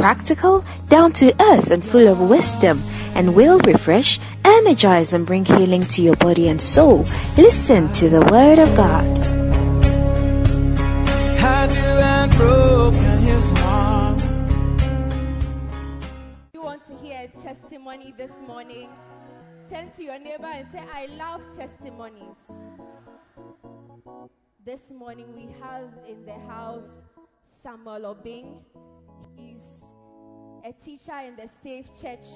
practical, down to earth, and full of wisdom, and will refresh, energize, and bring healing to your body and soul. Listen to the Word of God. I knew I'd broken his heart. You want to hear a testimony this morning? Turn to your neighbor and say, I love testimonies. This morning we have in the house Samuel Obeng. He's a teacher in the Safe Church,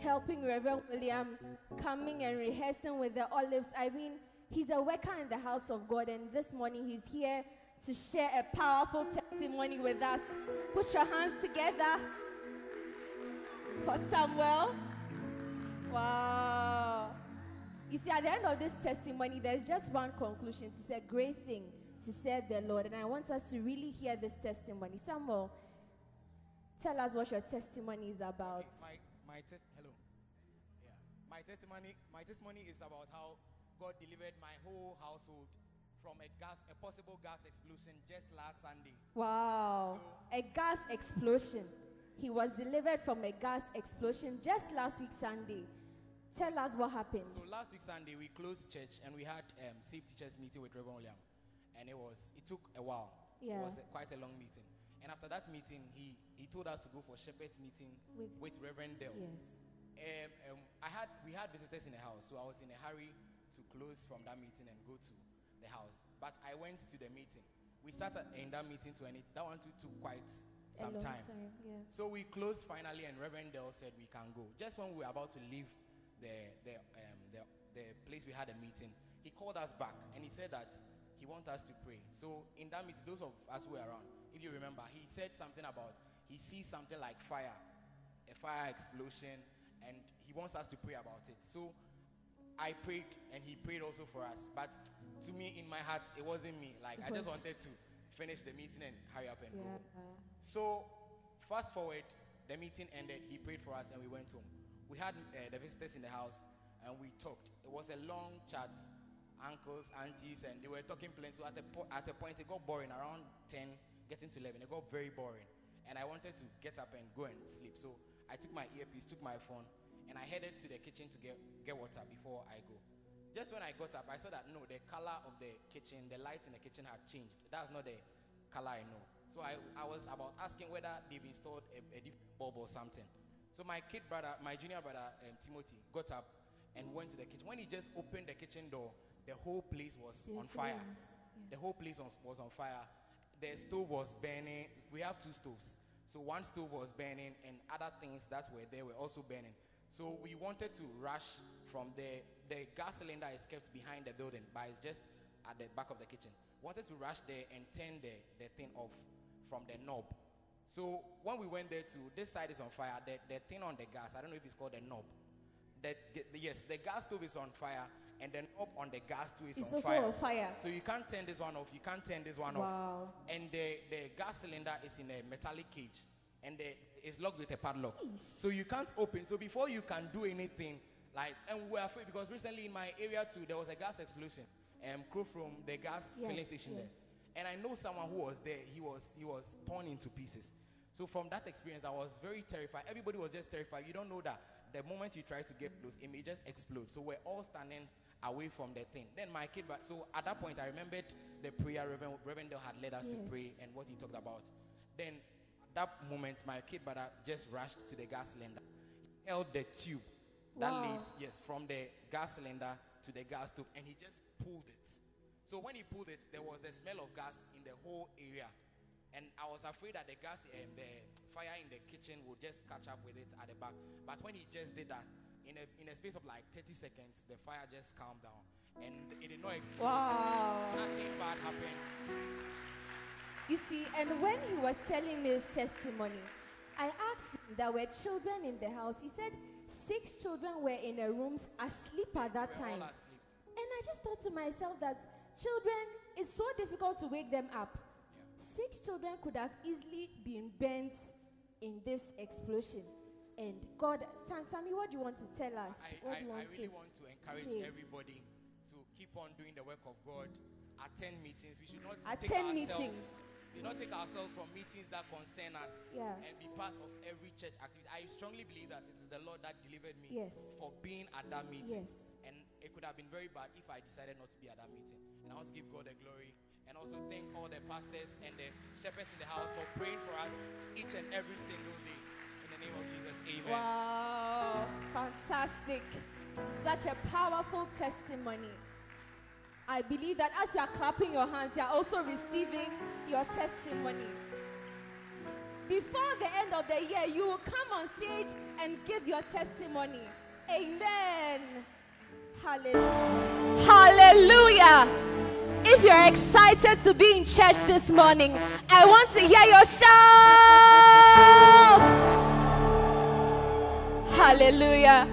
helping Reverend William coming and rehearsing with the olives. I mean, he's a worker in the house of God, and this morning he's here to share a powerful testimony with us. Put your hands together for Samuel. Wow. You see, at the end of this testimony, there's just one conclusion. It's a great thing to serve the Lord. And I want us to really hear this testimony. Samuel, tell us what your testimony is about. My my test hello. Yeah. My testimony my testimony is about how God delivered my whole household from a gas a possible gas explosion just last Sunday. Wow. A gas explosion. He was delivered from a gas explosion just last week, Sunday. Tell us what happened. So last week Sunday we closed church and we had um, safe teachers meeting with Reverend William, and it was it took a while. Yeah. It was a, quite a long meeting. And after that meeting, he he told us to go for shepherd's meeting With- with, Reverend Dell. Yes. Um, um, I had we had visitors in the house, so I was in a hurry to close from that meeting and go to the house. But I went to the meeting. We sat at- in that meeting to and it, that one too took quite some time. time, yeah. So we closed finally, and Reverend Dell said we can go. Just when we were about to leave the the um, the, the place we had a meeting, he called us back and he said that he wants us to pray. So in that meeting, those of us who were around, if you remember, he said something about he sees something like fire, a fire explosion, and he wants us to pray about it. So I prayed and he prayed also for us. But to me, in my heart, it wasn't me. Like I just wanted to finish the meeting and hurry up and Yeah. go. So, fast forward, the meeting ended. He prayed for us and we went home. We had uh, the visitors in the house and we talked. It was a long chat. Uncles, aunties, and they were talking plenty. So, at a, po- at a point, it got boring around 10, getting to 11. It got very boring. And I wanted to get up and go and sleep. So, I took my earpiece, took my phone, and I headed to the kitchen to get, get water before I go. Just when I got up, I saw that no, the color of the kitchen, the light in the kitchen had changed. That's not the color I know. So I, I was about asking whether they've installed a, a bulb or something. So my kid brother, my junior brother, um, Timothy, got up and went to the kitchen. When he just opened the kitchen door, the whole place was on fire. yeah. The whole place was, was on fire. The stove was burning. We have two stoves. So one stove was burning and other things that were there were also burning. So we wanted to rush from there. The gas cylinder is kept behind the building, but it's just at the back of the kitchen. Wanted to rush there and turn the, the thing off from the knob. So when we went there to this side is on fire. The, the thing on the gas, I don't know if it's called the knob. The, the- yes, the gas stove is on fire, and then up on the gas too is It's on also fire. on fire. So you can't turn this one off. You can't turn this one Wow. off. And the, the gas cylinder is in a metallic cage, and the, it's locked with a padlock. So you can't open. So before you can do anything, like, and we're afraid because recently in my area too, there was a gas explosion. Um, crew from the gas Yes, filling station yes. there. And I know someone who was there. He was he was torn into pieces. So from that experience, I was very terrified. Everybody was just terrified. You don't know that the moment you try to get close, it may just explode. So we're all standing away from the thing. Then my kid, but so at that point, I remembered the prayer Reverend, Reverend Dale had led us to pray and what he talked about. Then at that moment, my kid brother uh, just rushed to the gas cylinder, held the tube that Wow. leads yes from the gas cylinder to the gas stove, and he just pulled it. So when he pulled it, there was the smell of gas in the whole area. And I was afraid that the gas, and the fire in the kitchen would just catch up with it at the back. But when he just did that, in a, in a space of like 30 seconds, the fire just calmed down. And it did not explode. Wow. Nothing bad happened. You see, and when he was telling me his testimony, I asked him, there were children in the house. He said six children were in a rooms asleep at that time. all asleep. And I just thought to myself that children, it's so difficult to wake them up. Six children could have easily been burnt in this explosion. And God, Sam, Sammy, what do you want to tell us? I, what I, do you want I really to want to encourage say? everybody to keep on doing the work of God. Attend meetings. We should not take Attend ourselves. meetings. We not take ourselves from meetings that concern us Yeah. and be part of every church activity. I strongly believe that it is the Lord that delivered me Yes. for being at that meeting. Yes. And it could have been very bad if I decided not to be at that meeting. And I want to give God the glory and also thank all the pastors and the shepherds in the house for praying for us each and every single day. Name of Jesus, amen. Wow, fantastic. Such a powerful testimony. I believe that as you are clapping your hands, you are also receiving your testimony. Before the end of the year, you will come on stage and give your testimony. Amen. Hallelujah. Hallelujah. If you're excited to be in church this morning, I want to hear your shout. Hallelujah.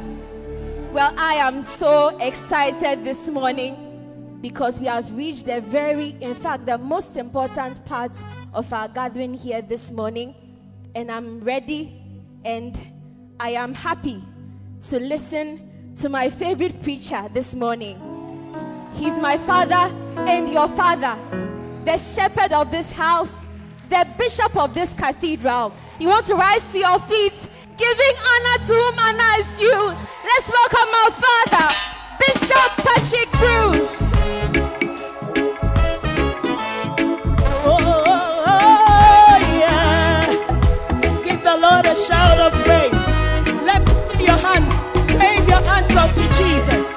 Well, I am so excited this morning because we have reached the very, in fact, the most important part of our gathering here this morning. And I'm ready and I am happy to listen to my favorite preacher this morning. He's my father and your father, the shepherd of this house, the bishop of this cathedral. You want to rise to your feet, giving honor to whom honor is due. Let's welcome our father, Bishop Patrick Bruce. Oh, oh, oh, yeah. Give the Lord a shout of praise. Let your hand. Wave your hands up to Jesus.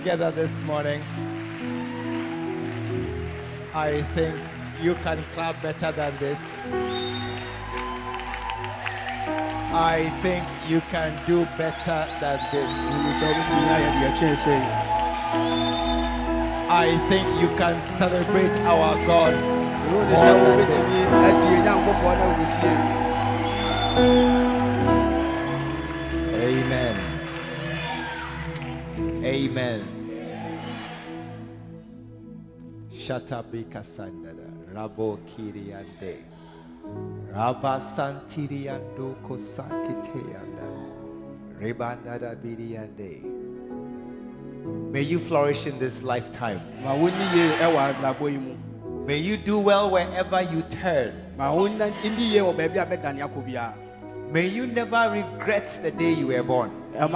Together this morning. I think you can clap better than this. I think you can do better than this. I think you can celebrate our God. more than this. Amen. Shatabika Sandada, Rabo Kiriande, Rabba Santiriando Kosakiteanda, Rebandada Biriande. May you flourish in this lifetime. ma wonni yie ɛwɔ abrabɔ yi mu May you do well wherever you turn. ma wonna ndi yie wɔ baabi a bɛdane akɔ May you never regret the day you were born. Eh,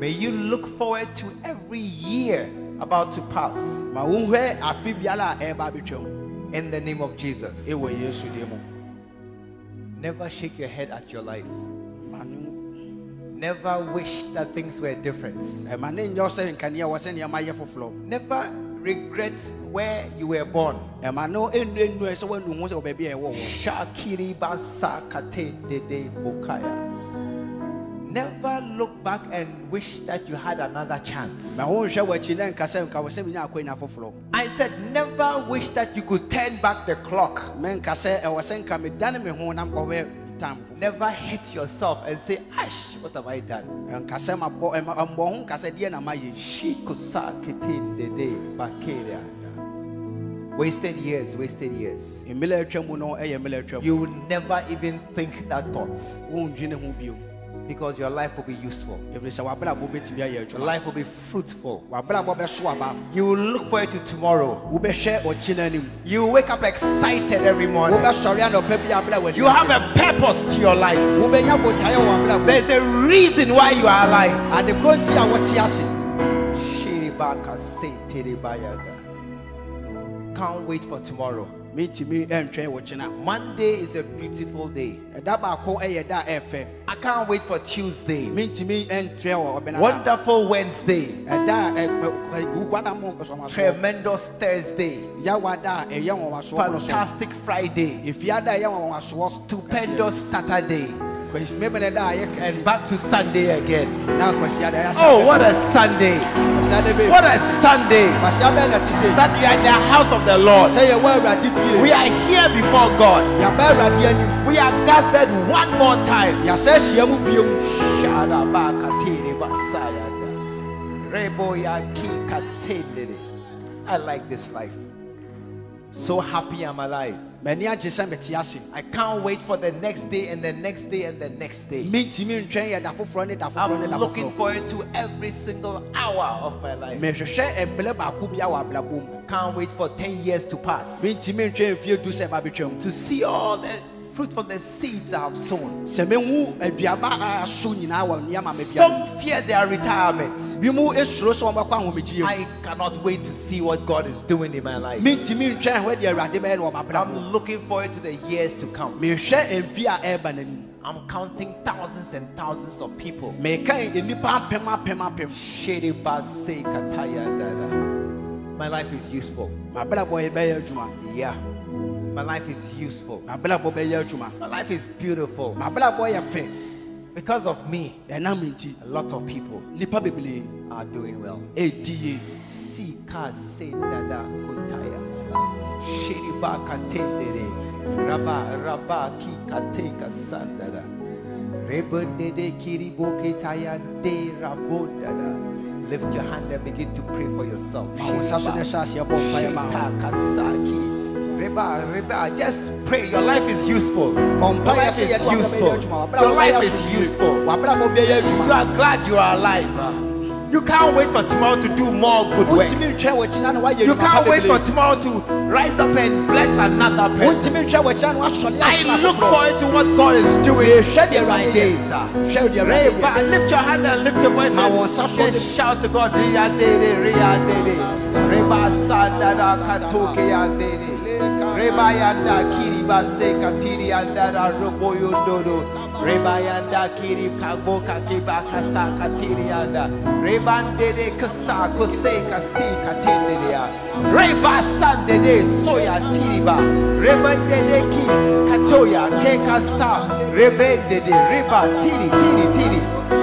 ɛma wonni ho da ɛwɔ da a yɛwo wɔ no May you look forward to every year about to pass ma wonhwɛ afe biara a ɛreba abɛtwam in the name of Jesus. ɛwɔ yesu deɛ mu Never shake your head at your life. Never wish that things were different. ɛma ne nyɛ sɛ nkanea wɔ sɛ nneɛma yɛ foforɔ Never regret where you were born. ɛma no ɛnu ɛnu ɛ sɛ woanu ho sɛ wɔ baabi a ɛwɔ wɔ Shakiri basa katendede bokaya. Never look back and wish that you had another chance. ma wonhwɛ w'akyi na nka sɛ nka wɔ sɛ menya akwanya foforɔ I said, never wish that you could turn back the clock. menka sɛ ɛwɔ sɛ nka medane me ho na mkɔhwɛ tam foforɔ Never hit yourself and say, Ash, what have I done? nka sɛ mabɔ ɛma- ɛmmɔ ho nka sɛ deɛ na mayɛ Shikusa ketendede bakeria. Wasted years, wasted years. mmela atwa mu no ɛyɛ mmela atwa mu You will never even think that thought wondwene ho bio because your life will be useful. ɛfiri sɛ w'abrabɔ bɛtumi ayɛ Your life will be fruitful. w'abrabɔ bɛso aba You will look forward to tomorrow. wobɛhwɛ ɔkyi no anim You will wake up excited every morning. wobɛsɔre anɔpa bi abrɛ w'ani You have a purpose to your life. wobɛnya botaeɛ wɔ w'abrabɔ There's a reason why you are alive. adekoro nti a wɔte ase Shiribaka se terebayada. Can't wait for tomorrow. Mentumi ɛntwɛn wɔ kyena Monday is a beautiful day. ɛda baako ɛyɛ da ɛfɛ I can't wait for Tuesday. mentumi ɛntwɛn wɔ ɔbɛna Wonderful Wednesday. ɛda a gukwada mo nkɔsɔmasoɔ Tremendous Thursday. yawa ɛyɛ wɔwasoɔ Fantastic Friday. efia ɛyɛ wɔwasoɔ Stupendous Saturday. memene da a ɛyɛ And back to Sunday again. na kwasia da ɛyɛ Oh, what a Sunday. Kwasia da bɛ What a Sunday. kwasia bɛ na ti se That you are in the house of the Lord. sɛ yɛwɔ awurade fie We are here before God. yɛaba awurade anim We are gathered one more time. yɛasɛ ahyia mu biom Shadabakatiri basayada. Reboyaki katendere. I like this life. So happy I'm alive. m'ani agye sɛ mete I can't wait for the next day and the next day and the next day. mentumi ntwɛn yɛ da foforɔ ne da foforɔ I'm looking forward to every single hour of my life. mehwehwɛ ɛmmerɛ baako bia wɔ abrabɔ mu Can't wait for 10 years to pass mentumi ntwɛn mfie du sɛ to see all the fruit from the seeds I have sown. sɛ mehu aduaba a aso nyinaa wɔ nneɛma mebia Some fear their retirement. bi mu esuro sɛ wɔbɛkɔ ahomegyeɛ mu I cannot wait to see what God is doing in my life. mentumi ntwɛn hɔ deɛ awurade bɛyɛ no wɔ mabrabɔ I'm looking forward to the years to come. mehwɛ mfie a ɛreba n'anim I'm counting thousands and thousands of people. My life is useful. mabrabɔ yɛ bɛyɛ adwuma Yeah. My life is useful. mabrabɔ bɛyɛ adwuma My life is beautiful. mabrabɔ yɛ fɛ Because of me, a lot of people are doing well. Sika se kotaya. Shediba katendere. Raba raba ki kate kasandada. Rebundede kiribo ketaya de rabondada. Lift your hand and begin to pray for yourself. ma wo nsa so ne hyɛ aseɛ bɔ mpaeɛ ma ho Shita kasaki. Reba, reba, just pray. Your life is useful. Your life is useful. Your life is useful. You are glad you are alive. You can't wait for tomorrow to do more good works. wontumi ntwɛn wɔkyina no woayɛ You can't wait for tomorrow to rise up and bless another person. wontumi ntwɛn wɔkyina no woasɔre I look forward to what God is doing in my days. yɛ. Hwɛ deɛ Awurade yɛ. Reba, lift your hand and lift your voice Ma wɔn nsa and shout to God. Ria dede, ria dede. Reba sandada katoke yandede. Reba yanda kiriba se katiri yanda da robo yondodo. Reba yanda kiri kabo kakeba kasa katiri yanda. Reba dede kasa kose kasi katende ya. Reba sandede soya tiriba. Reba dede ki katoya ke kasa. Rebe dede reba tiri tiri tiri.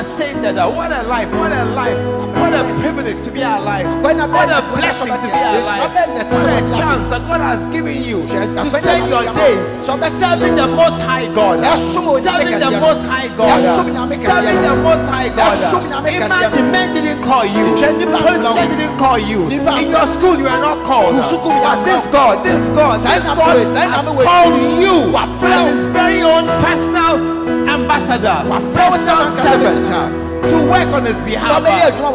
Tika sendada. Uh, what a life! What a life! What a privilege to be alive! What a blessing to be alive! What a chance that God has given you to spend your days serving the Most High God, serving the Most High God, serving the Most High God. Imagine men didn't call you, politicians didn't call you. In your school, you are not called. But this God, this God, this God has called you as His very own personal ambassador, personal servant time to work on his behalf,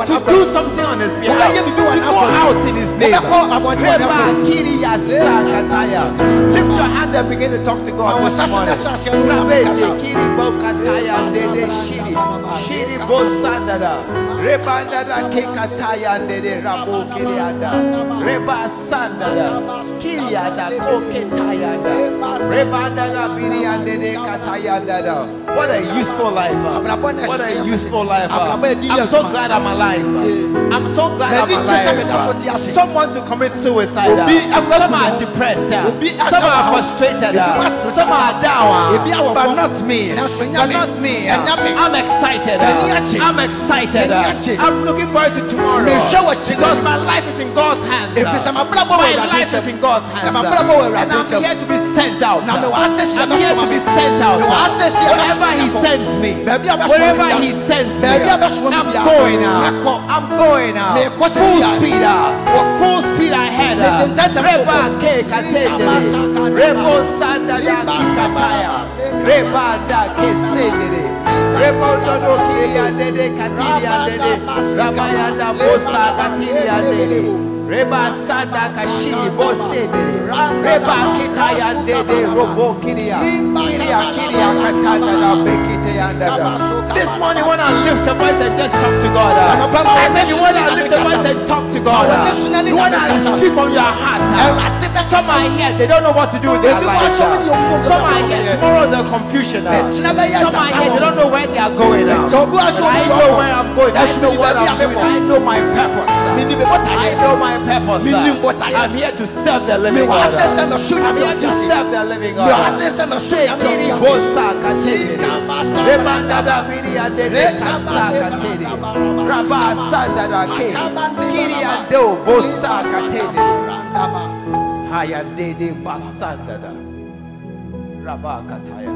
to do something on his behalf, to go out in his name. Reba kiri ya sakataya. Lift your hand and begin to talk to God this morning. Rabe de kiri bo kataya de de shiri. Shiri bo sandada. Reba dada ke kataya de de rabo kiri. Reba sandada. Kiri anda ko ketaya. Reba dada biri ande de kataya dada. What a useful life. What a useful life. Di I'm so glad I'm alive. I'm so glad I'm M'ani gye sɛ alive. meda so te. Someone to commit suicide. Some are depressed. Some are frustrated. Some are down. But not me. But not me. I'm excited. I'm excited. I'm looking forward to tomorrow. Mehwɛ wɔ akyi Because my life is in God's hands. Ɛfiri sɛ m'abrabɔ wɔ My life is in God's hands. Na m'abrabɔ wɔ Awurade And I'm here to be sent out. Na mewɔ asɛhyɛ I'm here to be sent out. Wherever He sends me. Wherever He sends me. Baabi a bɛsoma me I'm going out. I'm going out. Full speed out. Full speed ahead. Reba kɔkɔ. ke katendere. Abasaka Rebo daba. sanda da Riba kikataya. Reba da ke sendere. Rebo dodo kiri andede katiri andede. Rabaya da bosa katiri andede. Reba sanda kashiri bosendere. Reba kitaya andede robo kiria. Kiria kiria katanda da bekite andada. This morning when I lift your voice and just talk to God. I said you want to lift your voice and talk to God. You want to speak from your heart. Some are here, they don't know what to do with their uh, Some are here, tomorrow is a confusion. Some are here, they don't know where they are going. I know where I'm going. I know what I'm doing. I know my purpose. I know my purpose. Menim uh, I am. Here to serve the living God. asɛ sɛ mɛso I'm here to serve the living God. asɛ sɛ mɛso Say, nyame Kiri ɔte ase. Bosa Kateri. Rebanda da Biri and de Kasa Kateri. Rabba Sanda Kiri. Kiri and Do Bosa Kateri. Haya de de Basanda. Rabba Kataya.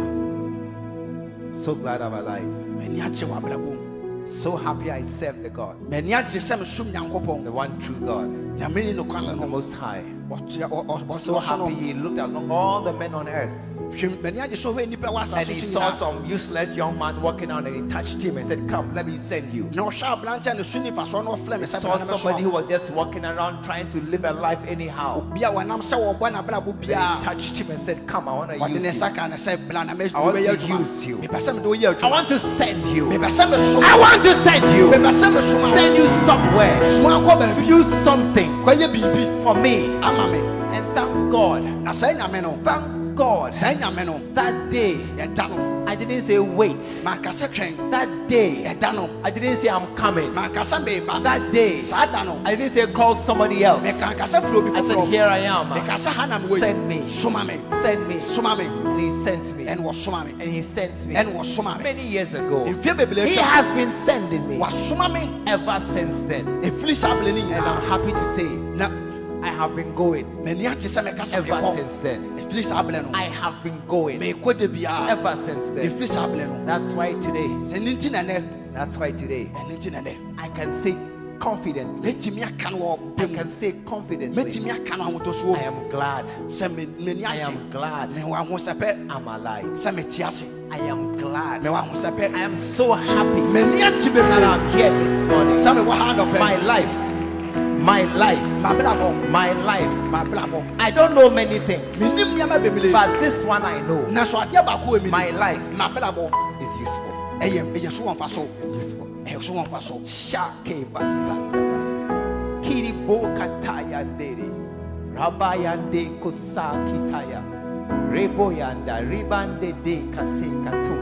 So glad I'm alive. M'ani agye wɔ abrabɔ mu. So happy I serve the God, M'ani agye sɛ mesom Nyankopɔn. the one true God, Nyame yi no kwan the. Most High. So happy he looked along all the men on earth Hwɛ m'ani agye sɛ ɔhwɛ nnipa wɔ and he saw some useless young man walking out and he touched him and said, Come, let me send you. na ɔhwɛ aberante a ne so nifa soɔ na ɔfrɛ He saw somebody who was just walking around trying to live a life anyhow. obi a wɔnam sɛ wɔbɔ n'abrabɔ Then he touched him and said, Come, I want to use you. nsa ka ne sɛ bla na mɛ- I want to use you. mepɛ sɛ mede woyɛ I want to send you. mepɛ sɛ mesoma I want to send you. mepɛ sɛ mesoma Send you somewhere to do something for me. And thank God. Thank God. saa nyame no That day, I didn't say wait. That day, I didn't say I'm coming. manka sɛ meba That day, saa da no I didn't say call somebody else. mekanka sɛ firi obi I said, Here I am. meka sɛ ha Send me. Send me. And he sent me. And he sent me. wɔsoma Many years ago, he has been sending me ever since then. ɛfiri saa berɛ no And I'm happy to say I have been going. M'ani agye sɛ meka ever since then. ɛfiri saa berɛ no. I have been going. Meekɔ da biara ever since then. ɛfiri saa berɛ no. That's why today, sɛ ne nti nɛnɛ that's why today, ɛne nti nɛnɛ I can say confidently, I can say confidently, I am glad. I am glad. I'm alive. sɛ mete ase I am glad. I am so happy that I'm here this morning. My life, my life, my life. I don't know many things, menim nneɛma bebree but this one I know nanso adeɛ baako wɔ mi My life. is useful. ɛyɛ ɛyɛ so wɔn fa It's useful. ɛyɛ so wɔn fa so Shake basandara. Kiri kataya dere. Rabayande kosa kitaya. Rebo yanda ribande de kase kato.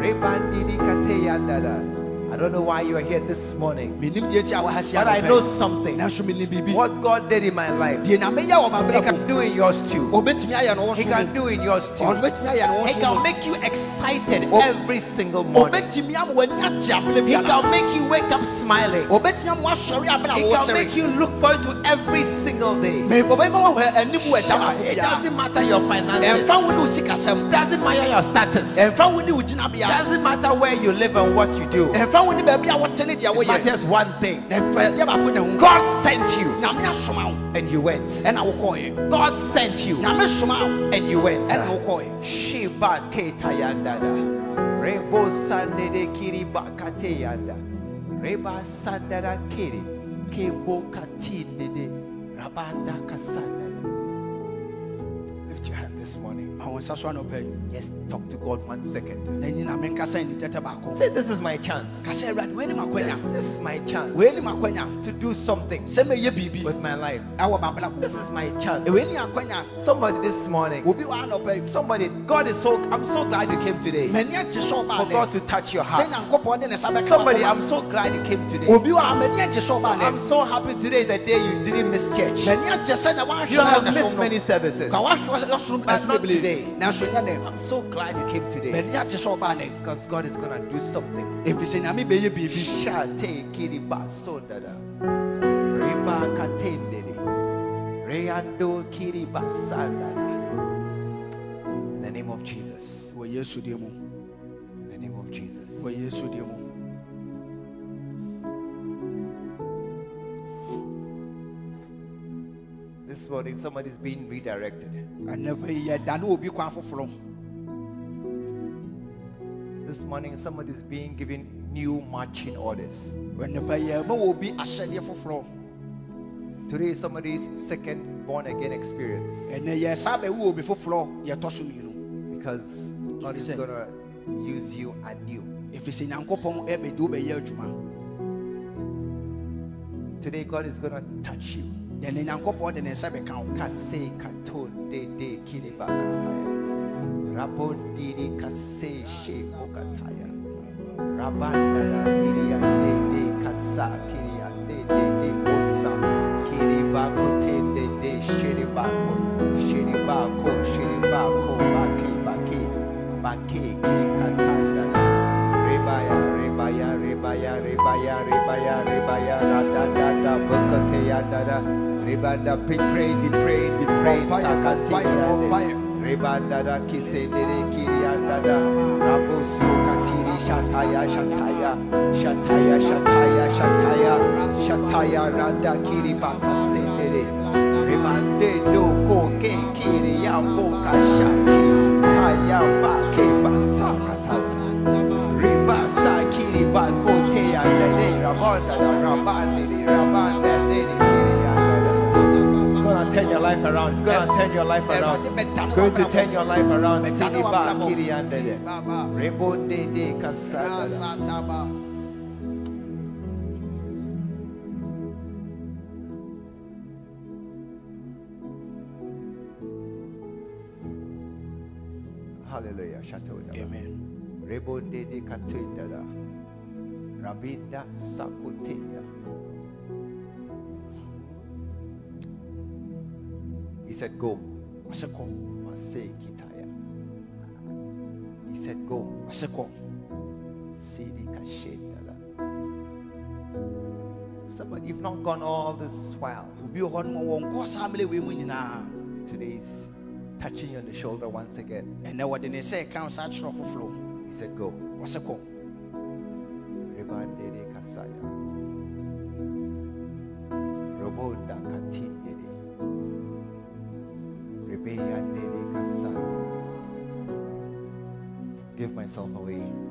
Rebande di kate yandara. I don't know why you are here this morning, menim deɛ nti a wɔha hyia but I know something. nanso menim biribi What God did in my life, deɛ nyame yɛ wɔ He can do in yours too. obɛtumi ayɛ no wɔ He can do in yours too. ɔno bɛtumi ayɛ no He can make you excited Oh. every single morning. obɛtumi ama w'ani agye abere He can make you wake up smiling. obɛtumi ama woasɔre abere a He can make you look forward to every single day. Me- obɛma woahwɛ anim wɔ ɛda baako It doesn't matter your finances. ɛmfa wo ne wo sikasɛm Doesn't matter your status. ɛmfa wo ne wo gyinabea Doesn't matter where you live and what you do. It ɛmfa wo ne baabi a wote ne deɛ woyɛ matters one thing. ɛmfa deɛ baako na hu God sent you nyame asoma wo and you went. ɛna wokɔɛ God sent you nyame soma wo and you went. ɛna wokɔɛ Shiba keta yandada. Rebo sandede kiri bakate yanda. Reba sandada kiri. Kebo katindede. Rabanda kasandada. Lift your hand this morning. ma wo nsa so anɔpa yi Just talk to God one second. na ɛni na menkasa ni tɛtɛ baako Say, This is my chance. ka sɛ awurade wei ne This, this is my chance wei ne makwanya to do something sɛ mɛyɛ biribi with my life. This is my chance. wei ne akwanya Somebody this morning. obi wɔ anɔpa yi Somebody, God is so, I'm so glad you came today. For God to touch your heart. nyankopɔn de ne nsa bɛka Somebody. I'm so glad you came today. obi wɔ ha m'ani agye sɛ ɔbaa I'm so happy today is the day you didn't miss church. m'ani agye sɛ na woahwɛ You have missed many services. ka woahwɛ ɛsom But not today. I'm so glad you came today. m'ani agye sɛ ɔbaa nɛ Because God is going to do something. ɛfiri sɛ nyame bɛyɛ biribi Shate kiriba sondada. Riba katendede. Reando kiriba sandada. In the name of Jesus. wɔ yesu deɛ mu In the name of Jesus. This morning, somebody's being redirected. anɔpa yi yɛda ne obi kwan foforɔ This morning, somebody's being given new marching orders. anɔpa yi yɛma wɔ obi ahyɛdeɛ foforɔ Today is somebody's second born again experience ɛnɛ yɛsa bɛwo obi foforɔ yɛtɔ so mmienu because God is going to use you anew. ɛfiri sɛ nyankopɔn ɛbɛde wobɛyɛ Today, God is going to touch you. Ɛnɛ nyankopɔn de ne nsa bɛka wo Kase katon de de kiriba kataya. Rabon didi kase she kataya. Rabanda da kiriya de de kasa kiriya de de de osa. Kiriba kote de de shiribako. Shiribako shiribako baki baki. Baki ki katanda da. Rebaya rebaya rebaya rebaya rebaya rebaya rada da da bakate ya da da. Rebanda be prayed, be prayed, be prayed. Sakati fire, ya fire. de. Rebanda kise dere kiri anda da. Rabo so katiri shataya shataya shataya shataya shataya shataya randa kiri bakase dere. Rebande do ko ke kiri ya boka shaki kaya ba ke basakata. Ribasa kiri bakote dede rabanda da rabande rabanda life around. It's gonna turn your life around. It's going to turn your life around. Sidi ba kiri anda said, Go. kɔ Mase kitaya. He said, Go. kɔ Sidi kashendala. Somebody, you've not gone all this while. obi wɔ hɔ no ma wɔnkɔ saa mmerɛ wei Today's touching you on the shoulder once again. ɛnɛ wɔde ne nsa ɛka wo saa kyerɛ wo foforɔ He said, Go. ɔse kɔ Rebande de kasaya. Robonda myself away.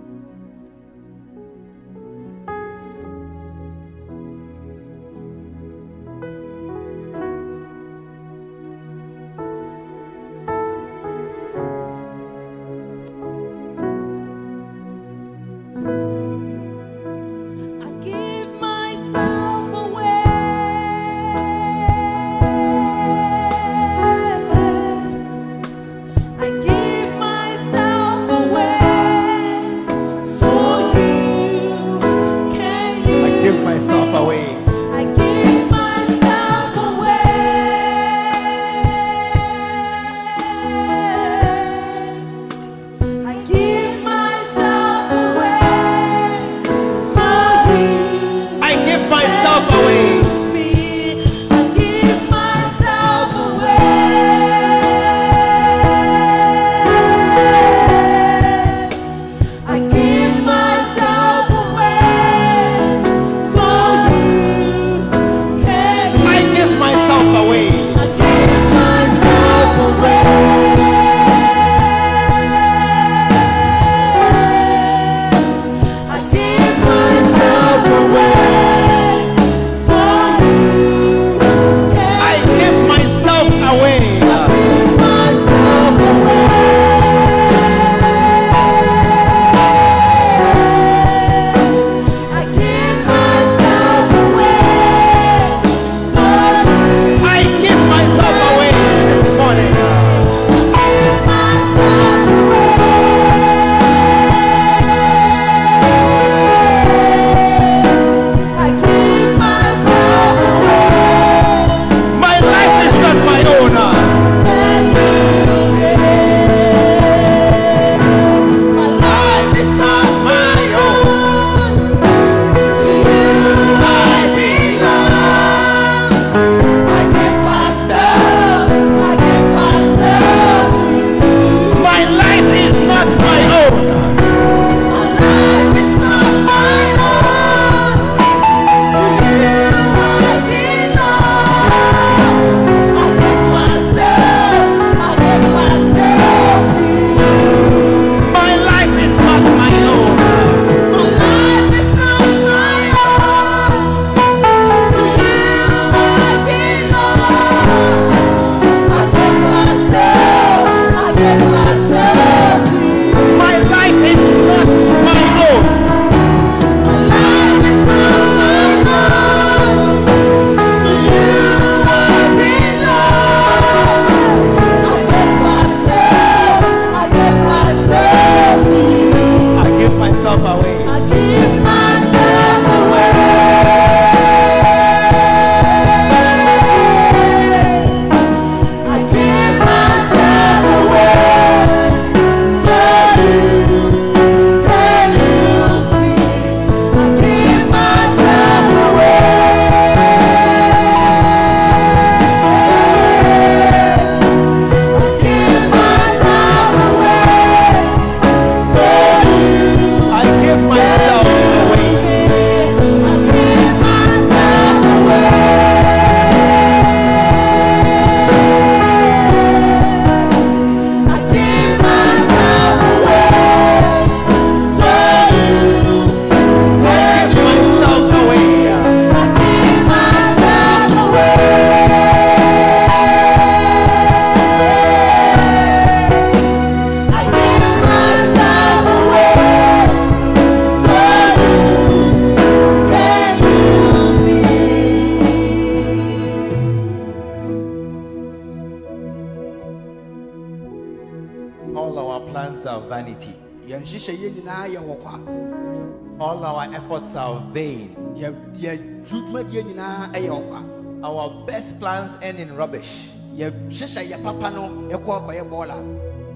Efforts are vain. yɛ yɛ dwumadie nyinaa yɛ wɔ kwa Our best plans end in rubbish. yɛhyehyɛ yɛ papa no ɛkɔ akɔyɛ bɔɔla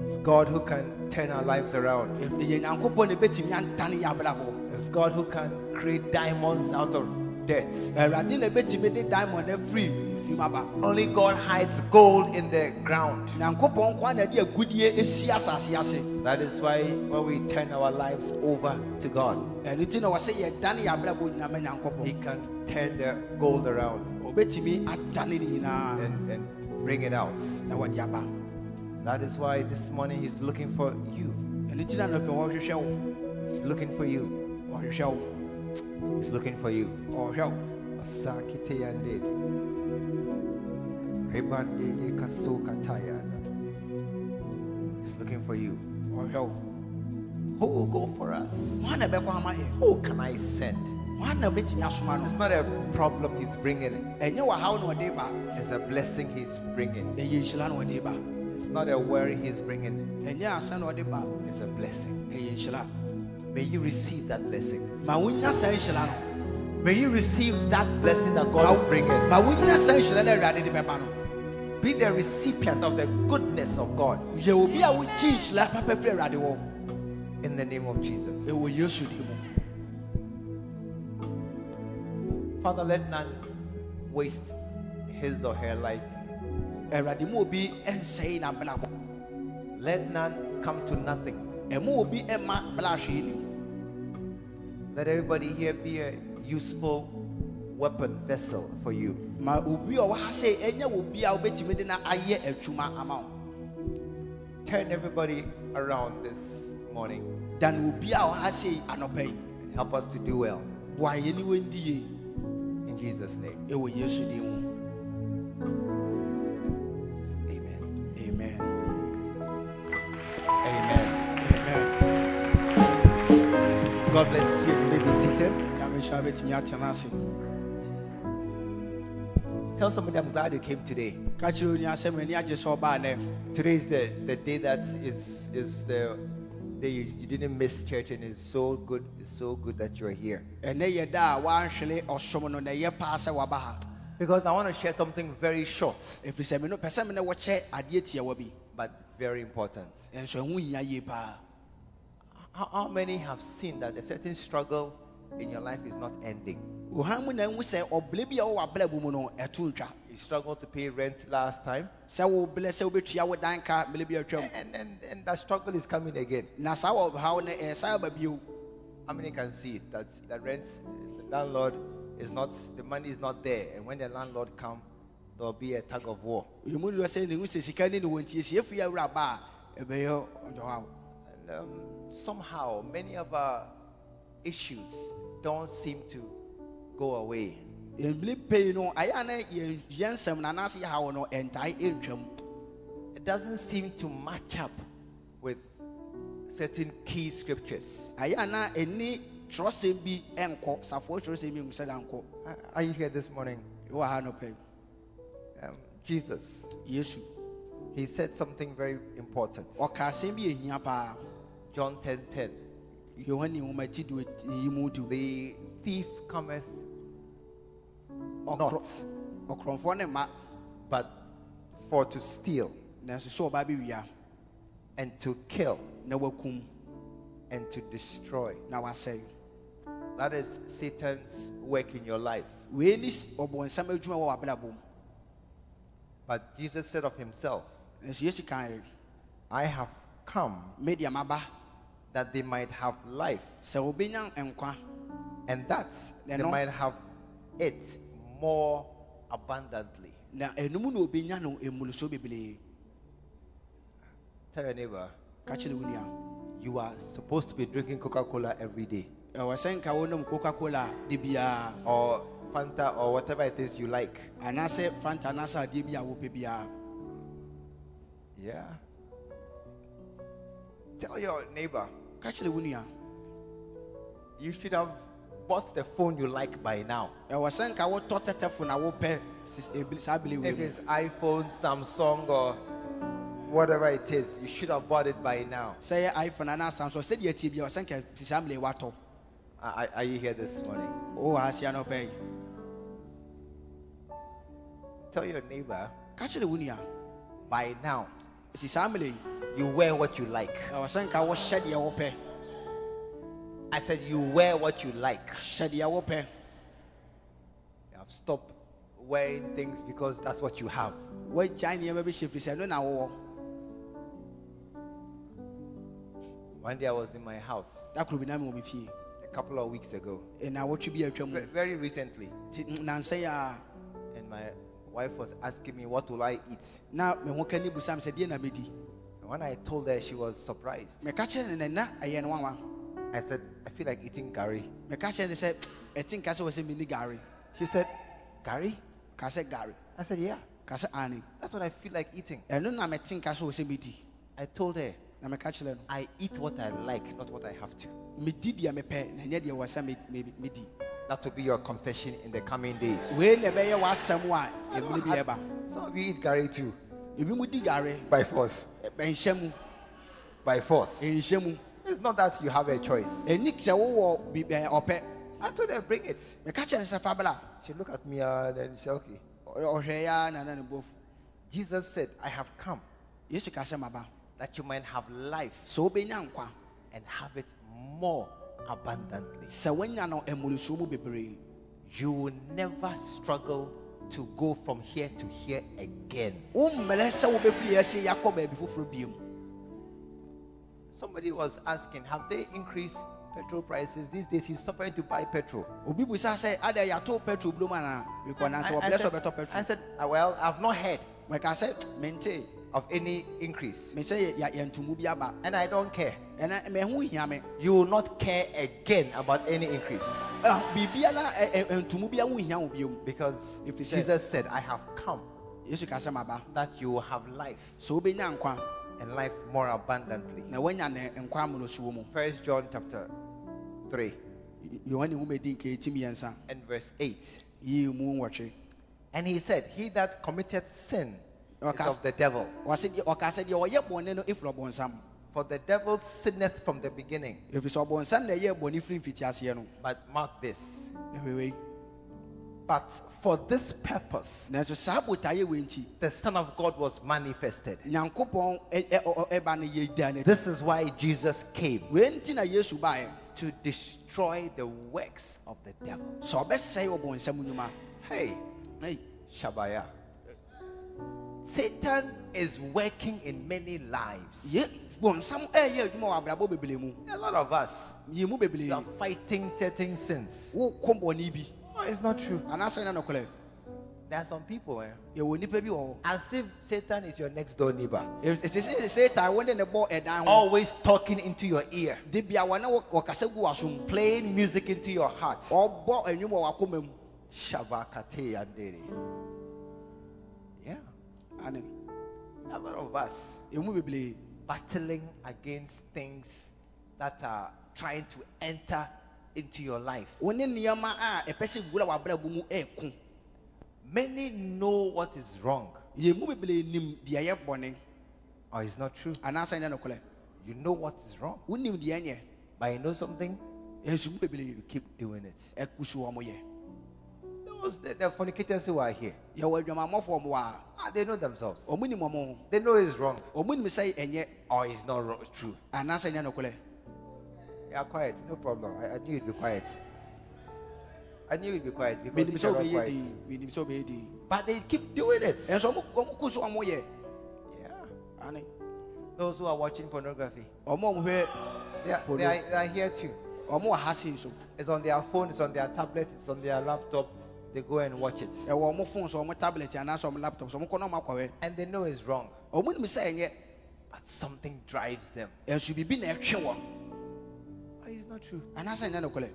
It's God who can turn our lives around. ɛyɛ nyankopɔn na ɛbɛtumi antane yɛ abrabɔ It's God who can create diamonds out of dirt. Awurade na ɛbɛtumi de diamond afiri fim aba Only God hides gold in the ground. nyankopɔn nko a na ɛde agudie asi asase ase That is why when we turn our lives over to God, ɛno nti na wɔsɛ yɛdane yɛ abrabɔ nyinama He can turn the gold around ɔbɛtumi adane ne nyinaa and, and bring it out. na wɔde aba That is why this morning He's looking for you. ɛno nti na nɔpɛ wɔhwehwɛ wo He's looking for you. He's looking for you. Asakite yande. He's looking for you. ɔhwehwɛ wo Who will go for us? hwan na ɛbɛkɔ ama yɛ Who can I send? hwan na wobɛtumi asoma no It's not a problem He's bringing. ɛnyɛ whaw na ɔde ba It's a blessing He's bringing. ɛyɛ nhyira na ɔde ba It's not a worry He's bringing. ɛnyɛ asa na ɔde ba It's a blessing. May you receive that blessing. ma wonya saa nhyira no May you receive that blessing that God is bringing. Be the recipient of the goodness of God yɛ obi a wogye nhyira papa firi awurade wɔ in the name of Jesus. ɛwɔ yesu din mu Father, let none waste his or her life. awurade ma obi ɛnsɛe n'abrabɔ Let none come to nothing. ɛma obi ɛma bla hwee ni Let everybody here be a useful weapon vessel for you. ma obi a ɔwɔ ha sɛ obi a wobɛtumi de na ayɛ adwuma ama Turn everybody around this morning dan obi a ɔwɔ ha sɛ and help us to do well. boa yɛ ne In Jesus' name. ɛwɔ yesu din mu Amen. amen Amen. amen God bless you. You may be seated. Tell somebody I'm glad you came today. Today is the, the day that is is the day you, you didn't miss church and it's so good. It's so good that you're here. Because I want to share something very short but very important. how many have seen that a certain struggle in your life is not ending? Ohan mu na ɛhu sɛ ɔbrɛ bi a wɔwɔ abrabɔ mu no ɛto ntwa You struggled to pay rent last time, sɛ wobrɛ sɛ wobɛtua wo dan ka mmerɛ bi atwam and, and, and that struggle is coming again. na saa wɔhaw no ɛsa aba bio How many can see it? That the rent, the landlord is not, the money is not there, and when the landlord comes, there'll be a tug of war. ɛmu deɛ sɛ ne hu sɛ sika ne ne wɔ nti ɛsi ɛfiri awura ba a ɛbɛyɛ ɔdɔhaw And um, somehow, many of our issues don't seem to go away. mmiri pei no ayɛ a na yɛn yɛn nsɛm na anaasɛ yɛ haw no it doesn't seem to match up with certain key scriptures. ayɛ a na ɛni twerɛsɛm bi nkɔ safoɔ twerɛsɛm bi ngu sɛ da nkɔ Are- you here this morning? wɔ ha no pɛ Um, Jesus, yesu he said something very important. ɔka asɛm bi ɛhia John 10 10. yohane nwoma do yi mu The thief cometh not, ɔkorɔmfoɔ ne ma but for to steal. Nanso sɛ ɔba and to kill. And to destroy. na wasɛe. That is Satan's work in your life. wei ne s- ɔbɔnsam adwuma wɔ w'abrabɔ mu. But Jesus said of himself, nanso yesu kae. I have come that they might have life, sɛ wobɛnya nkwa. And that they might have it more abundantly. na ɛnum na obɛnya no mmuluso bebree. Tell your neighbor, ka kyerɛ wo you are supposed to be drinking Coca Cola every day, eh, ɛwɔ sɛ nka wonom coca cola de biara or Fanta, or whatever it is you like. anaasɛ fanta anaasɛ adeɛ bi a wopɛ biara Yeah. Tell your neighbor, ka kyerɛ wo you should have bought the phone you like by now. ɛwɔ sɛ nka wotɔ tɛtɛfo na wopɛ sis- eh, ebili- saa bele wei If it's iPhone, Samsung, or whatever it is, you should have bought it by now. Say iphone anaa samsung sɛdeɛ tie bia ɔsɛ nka ti saa mele watɔ Are, you here this morning? Oh, wowɔ aseɛ no pɛi Tell your neighbor, Catch the wo nua by now, mele yi you wear what you like. I was ɛwɔ sɛ nka wohyɛ deɛ wopɛ I said, you wear what you like. hyɛ deɛ wopɛ You have stopped wearing things because that's what you have. woagyae nneɛma bi hyɛ firi sɛ ɛno na wowɔ One day I was in my house. Da koro bi na mewɔ me a couple of weeks ago, ɛna wotwe bi atwa mu ve- very recently, Nti, and my wife was asking me, What will I eat? na me ho ka ne busa me sɛ deɛ na mɛdi And when I told her, she was surprised. Meka kyerɛ ne nɛ na ɛyɛ no wanwa I said, I feel like eating gari. meka kyerɛ ne said, ɛte nka sɛ wɔ sɛ menni gare She said, gari? ka sɛ gare I said, Yeah, sɛ ane that's what I feel like eating. ɛno na mɛte nka sɛ wɔ sɛ mɛdi I told her, na meka kyerɛ no I eat what I like, not what I have to. medi deɛ mepɛ na ɛnyɛ deɛ wɔ sɛ me- me- medi That will be your confession in the coming days. wei na ɛbɛyɛ w'asɛm a I don't- ɛmene bi I- Some of you eat gari too, ebi mu di gare by force. By force. It's not that you have a choice. ɛni sɛ wowɔ bi- ɛ, ɔpɛ eh, I told her, bring it. meka kyerɛ ne sɛ fa She looked at me and then she said, Okay. Jesus said, I have come yesu ka sɛ maba that you might have life sɛ wobɛnya nkwa and have it more abundantly. sɛ woanya no mmorosuo mu bebree You will never struggle to go from here to here again. Somebody was asking, Have they increased petrol prices? These days he's suffering to buy petrol. obi busa adɛ yɛato petrol binom anaa bikɔ na sɛ I, I said, I said, "Ah, Well, I've not heard mɛka sɛ mente of any increase. me bi aba And I don't care. mɛho hia me You will not care again about any increase. Ah, biribiara ɛ- ɛ- ntomu bi ho hia wo Because If Jesus said, I have come yesu ka sɛ maba that you will have life sɛ wobɛnya nkwa and life more abundantly. na woanya ne nkwa mmorosuo mu First John chapter 3 yohane hu mɛdi nka ɛtim yɛnsa and verse 8. yie mu nwɔtwe And he said, He that committed sin is of the devil. ɔse deɛ ɔka sɛ deɛ ɔyɛ bɔne no ɛfiri ɔbɔnsam For the devil sinneth from the beginning. ɛfiri sɛ ɔbɔnsam na ɛyɛ bɔne firi mfitiaseɛ no But mark this. But for this purpose, nanso saa botaeɛ wei nti the Son of God was manifested. nyankopɔn ɛ- ɛ- ɔ- ɔ- ɛba no yɛda no This is why Jesus came wei nti na yesu baeɛ to destroy the works of the devil. sɛ ɔbɛsɛe ɔbɔnsam nnwuma Hey, Ei, Shabaya. Satan is working in many lives. ye bɔnsam ɛyɛ adwuma wɔ abrabɔ bebree mu A lot of us, yɛ mu bebree you are fighting certain sins. Wokɔ bɔne bi No, it's not true. anaasɛ ne nokorɛ There are some people, eh, yɛwɔ nnipa bi wɔ hɔ as if Satan is your next door neighbor, ɛsɛ sɛ satan wo ne ne bɔ ɛdan ho always talking into your ear, de bia wɔne wɔ- wɔkasa gu w'asom playing music into your heart. ɔbɔ anwum wɔ w'akoma mu Shabakate yandere. Yeah. ane a lot of us emu bebree battling against things that are trying to enter into your life. wo ne nneɛma a ɛpɛ sɛ wura w'abrabɔ mu ɛɛko. Many know what is wrong, yɛmu bebree nim deɛ ɛyɛ bɔne. Or it's not true. anaasɛ nyɛ nokorɛ. You know what is wrong, wonim deɛ nyɛ but you know something, ɛnso mu bebree you keep doing it. ɛkusu wɔn yɛ. Those the, the fornicators who are here, yɛwɔ adwamammɔfoɔ mu a. Ah, they know themselves. ɔmo nim ɔmo ho. They know it's wrong, ɔmo nim sɛ ɛnyɛ. Or it's not wrong, true. Anaasɛ nyɛ nokorɛ Yeah, quiet, no problem. I, I knew you'd be quiet. I knew you'd be quiet because menim if sɛ you're not wobɛyɛ quiet. dii menim sɛ wobɛyɛ dii But they keep doing it. ɛnso ɔmo ɔmo kusu ɔmo yɛ Yeah. Those who are watching pornography, ɔmo a ɔmo hwɛ they are, they are, they are here too. ɔmo wɔ ha sei It's on their phone, it's on their tablet, it's on their laptop. They go and watch it. ɛwɔ ɔmo phone so ɔmo tablet anaasɛ ɔmo laptop so ɔmo kɔ na ɔmo akɔhwɛ And they know it's wrong, ɔmo nim sɛ ɛnyɛ but something drives them. Not true. anaasɛ nyɛ nokorɛ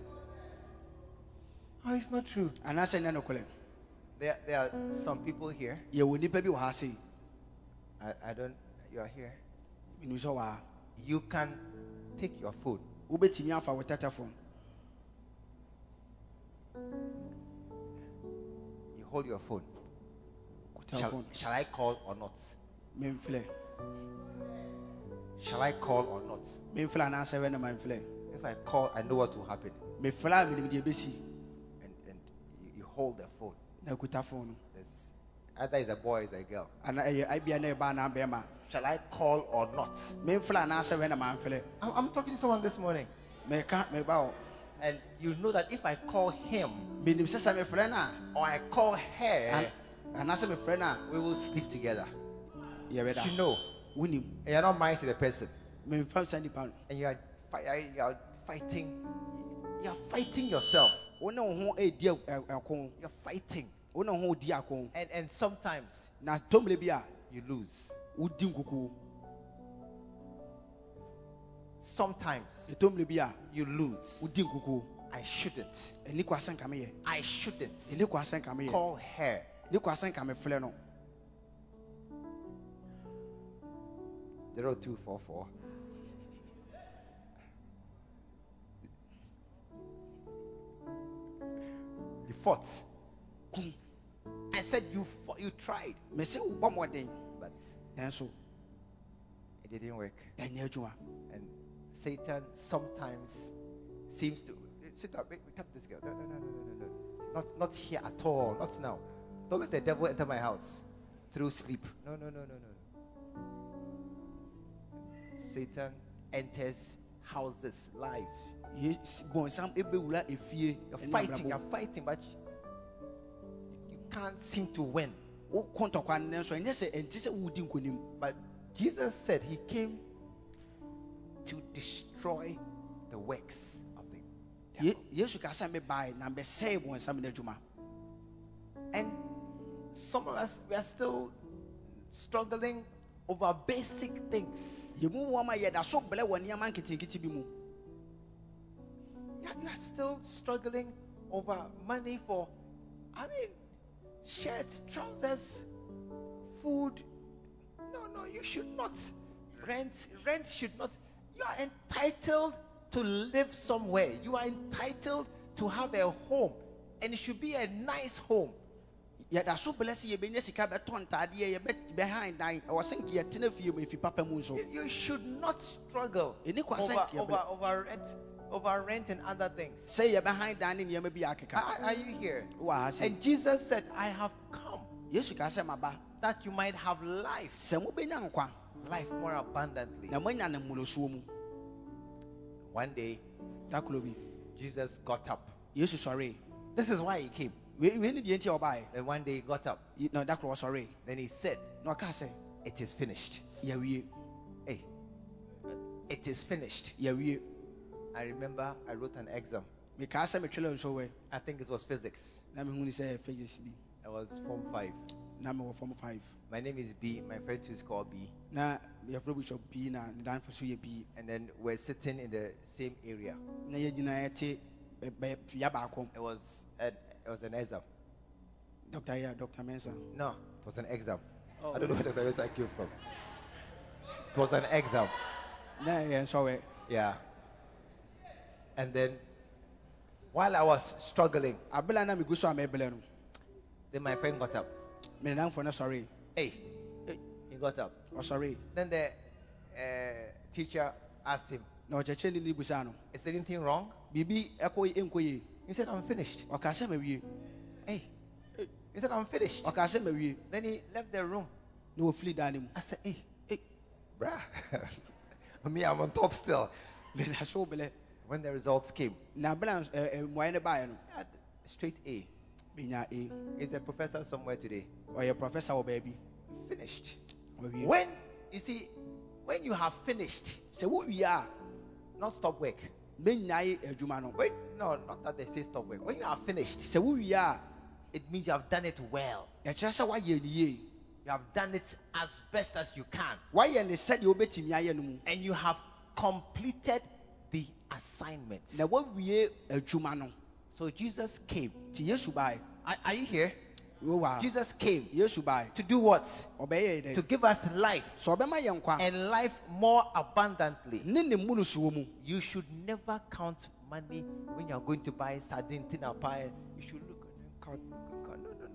Oh, ah, it's not true. anaasɛ nyɛ nokorɛ There, there are some people here. yɛwɔ nipa bi wɔ ha sei I, I don't, you are here. menim sɛ wɔ You can take your phone. wobɛtumi afa wo telephone You hold your phone. wo Shall, telephone shall I call or not? memfilɛ Shall I call or not? memfilɛ anaasɛ wɛ na mamfilɛ If I call, I know what will happen. mefilɛ a menim deɛ ɛbɛsi And, and you, hold the phone. na akuta phone There's, either it's a boy or it's a girl. ana eh, eh, ɛyɛ abia na ɛba anaa bɛrima Shall I call or not? memfilɛ anaasɛ wɛ na mamfilɛ I'm, I'm talking to someone this morning. meka meba hɔ And you know that if I call him menim sɛ sɛ mefrɛ or I call her, an- anaasɛ mefrɛ no a we will sleep together. You know, and you're not married to the person. memfa sa nipa no And you are, fi- you are fighting. You are fighting yourself. You're fighting. wo ne wo ho di ako And, and sometimes na tɔmmere bi a you lose. Sometimes ɛtɔmmere bi a you lose. I shouldn't. ɛni kɔ asɛn ka meyɛ I shouldn't ɛni kɔ asɛn ka meyɛ call her. ɛni kɔ asɛn ka mefrɛ no 0244 You fought. I said you fought, you tried, mese wobɔ mmɔden but nanso it didn't work. And Satan sometimes seems to sit up, wait, tap this girl. No, no, no, no, no, no. Not not here at all. Not now. Don't let the devil enter my house through sleep. No, no, no, no, no. Satan enters houses, lives. Ye- bɔnsam ɛbɛwura efie You're fighting, you're fighting, but you, can't seem to win. wokɔ ntɔkwa no nanso ɛnyɛ sɛ ɛnti sɛ wodi nkonim But Jesus said he came to destroy the works of the devil. yesu ka sɛ mebae na mbɛsɛe bɔnsam no adwuma And some of us, we are still struggling over basic things. yɛmu wɔma yɛda so brɛ wɔ nneɛma nketenkete bi mu You you are still struggling over money for, I mean, shirts, trousers, food. No, no, you should not. Rent, rent should not. You are entitled to live somewhere. You are entitled to have a home, and it should be a nice home. Yɛda so brɛ sɛ yɛbɛnya sika bɛtɔ ntadeɛ yɛbɛ- bɛhan dan ɛwɔ sɛ nka yɛtena fie mu ɛfi papa mu nso You, should not struggle Ɛni over, asɛn- over, over rent, over rent and other things. sɛ yɛbɛhan dan ne nneɛma bi akeka Are, are you here? wɔ ha sɛ And Jesus said, "I have come yesu ka sɛ maba that you might have life, sɛ mobɛnya nkwa life more abundantly." na moanya no mmorosoɔ mu One day, da koro bi Jesus got up. yesu This is why he came. Wei wei ne deɛ nti a ɔbaeɛ And one day he got up. Na da koro ɔsɔree Then he said, na ɔkaa sɛ "It is finished." Yeah, we. Hey, it is finished. Yeah, we. I remember I wrote an exam. mekaa sɛ metwerɛ nso wɛ I think it was physics. na mehu ne sɛ phages bi I was Form Five. fam 5 My name is B. My friend too is called B. na yɛfrɛ bishop bii na ne danfo so yɛ bii And then we're sitting in the same area. na yɛgyina yɛte ɛ- bɛyɛ fia baako It was an, it was an exam. dr Yeah, dr mensa No, it was an exam. I don't know where Dr. Esther came from. It was an exam. Yeah, yeah, sorry. Yeah. And then, while I was struggling, abela na megu so a then my friend got up. mene namfo no sɔree Hey, Hey. he got up. Oh, sorry. Then the uh, teacher asked him, na ɔkyerɛkyerɛni ne busaa Is there anything wrong? biribi ɛkɔ ɛnkɔ yie He said, I'm finished. ɔkaa sɛ mawie Hey, he said, I'm finished. ɔkaa sɛ mawie Then he left the room. na wɔfiri daa no mu I said, Hey, hey, bruh. Me, I'm on top still. mene so belɛ When the results came, na abela mmuaeɛ no baeɛ no I had straight A. menya e He's a professor somewhere today. Oh, ɔyɛ professor oh, wɔ baabi Finished. Oh, wawie When, you see, when you have finished, sɛ we are, not stop work. Adwuma no Wait, no, not that they say stop work. When you are finished, sɛ wowie a it means you have done it well. ɛkyerɛ sɛ woayɛ ne yie You have done it as best as you can. woayɛ ne sɛdeɛ wobɛtumi ayɛ no mu And you have completed the assignment. na woawie adwuma no So Jesus came. nti yesu bae Are, are you here? Jesus came to do what? To give us life sɛ ɔbɛma yɛ nkwa and life more abundantly. ne ne mu no soɔ mu You should never count money when you are going to buy sardine tina pie. You should look and count.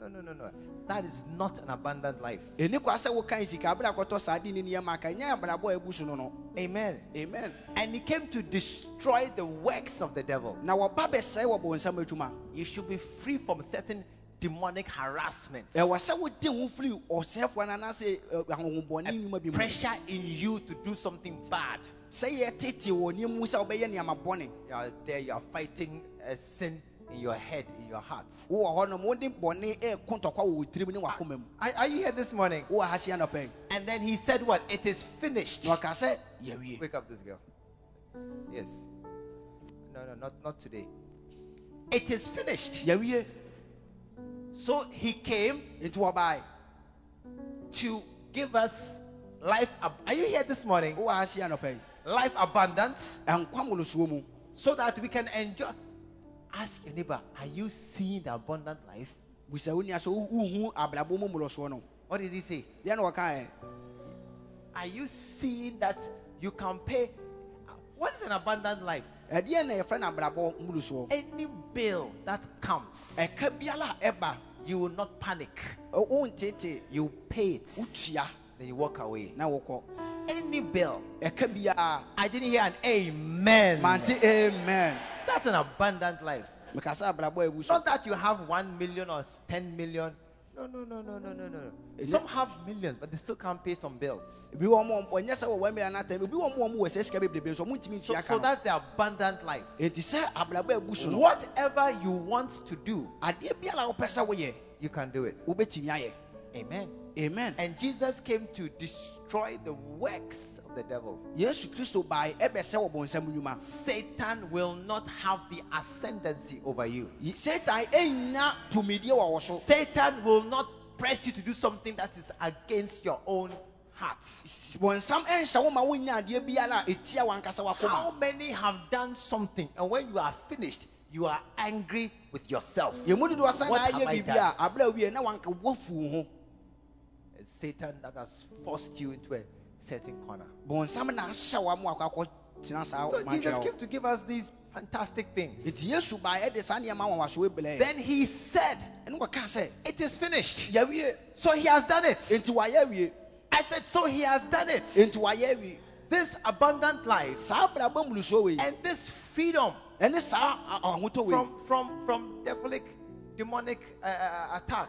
No, no, no, no, no, no. That is not an abundant life. ɛni kwa sɛ wokan sika abere akɔtɔ saa de ne nneɛma ka ɛnyɛ abrabɔ a ɛbu so no no Amen. amen And he came to destroy the works of the devil. na wɔba bɛsɛe wɔ bɔnsɛm adwuma You should be free from certain demonic harassment. ɛwɔ sɛ wode ho firi ɔsɛefoɔ no anaasɛ ɛ, ahohobɔne nnwuma bi mu Pressure in you to do something bad. sɛ yɛtete wɔ nneɛma mu sɛ wobɛyɛ nneɛma bɔne You are there, you are fighting a sin in your head, in your heart. wowɔ hɔ nom wode bɔne ɛko ntɔkwa wɔ wo tirim ne wakoma mu Are, are you here this morning? wowɔ ha seɛ nɔpɛ And then he said, What? It is finished. na ɔka sɛ Wake up this girl. Yes. No, no, not, not today. It is finished. So he came nti wɔbae to give us life. Ab- Are you here this morning? wowɔ ha seɛ nɔpɛ Life abundant mmorosoɔ so that we can enjoy. Ask your neighbor, are you seeing the abundant life? busa wo nia sɛ wo- wohu abrabɔ mu mmorosoɔ no What does he say? deɛ na wɔkaɛ Are you seeing that you can pay? What is an abundant life? Ɛdeɛ na yɛfrɛ no abrabɔ mmorosoɔ Any bill that comes, ɛka biara a ɛba you will not panic. You pay it, then you walk away. na wokɔ Any bill. I didn't hear an amen. amen That's an abundant life. meka sɛ abrabɔ a ɛbu so Not that you have one million or ten million. No, no, no, no, no, no, no. Some have millions, but they still can't pay some bills. ebi wɔ mo ɔnyɛ sɛ wɔwɔ mmira no atam ebi wɔ mo ɔmo wɔ sɛ sika bebrebe nso ɔmo ntumi So, so that's the abundant life. enti sɛ abrabɔ a ɛbu so no Whatever you want to do, adeɛ biara wopɛ sɛ woyɛ you can do it. Amen. amen And Jesus came to destroy the works of the devil. yesu kristo bae ɛbɛsɛ wɔ bɔnsɛm nnwuma Satan will not have the ascendancy over you. Satan ɛnya tumidie wɔ wɔ so Satan will not press you to do something that is against your own heart. bɔnsam ɛnhyɛ wo ma wonya adeɛ biara a ɛtia wankasa How many have done something and when you are finished, you are angry with yourself? yɛmu dodoɔ sɛ What have I ayɛ It's Satan that has forced you into a certain corner. bɔnsam na ahyɛ wa ma wakɔ akɔtena saa So Jesus came to give us these fantastic things. nti yesu bae ɛde saa nneɛma wanwasoɔ brɛ Then he said, ɛne wɔka sɛ It is finished. So he has done it. I said, So he has done it. This abundant life saa abrabɔ mmulusuo wei and this freedom ɛne saa a- ahotɔ wei from from from devilic demonic uh, uh, attack.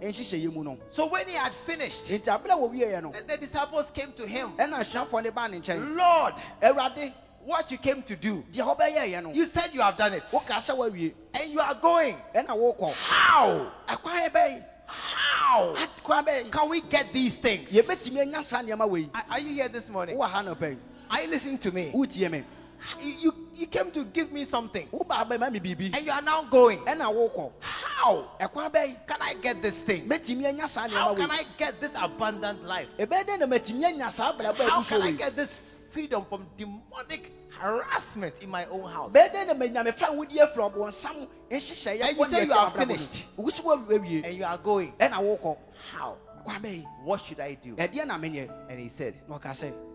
nhyehyɛeɛ mu no So when he had finished, enti aberɛ a wɔwieɛ no then the disciples came to him. ɛna asuafoɔ no baa ne nkyɛn Lord, what you came to do? deɛ wɔbɛyɛeɛ no You said you have done it, woka sɛ woawie and you are going. How? How can we get these things? yɛbɛtumi anya saa nneɛma wei Are are you here this morning? wowɔ ha nɔpɛ Are you listening to me You, you, came to give me something, wobaa bɛma me biribi and you are now going. ɛna wokɔ How ɛkwan bɛyi can I get this thing? mɛtumi anya saa How can I get this abundant life? ɛbɛyɛ dɛn na matumi anya saa abrabɔ a How can I get this freedom from demonic harassment in my own house? bɛyɛ dɛn na manya me fa nwodi afiri ɔbɔnsam nhyehyɛeɛ And you say you are finished. wogu so woawie And you are going. How? What should I do? ɛdeɛ na menyɛ And he said,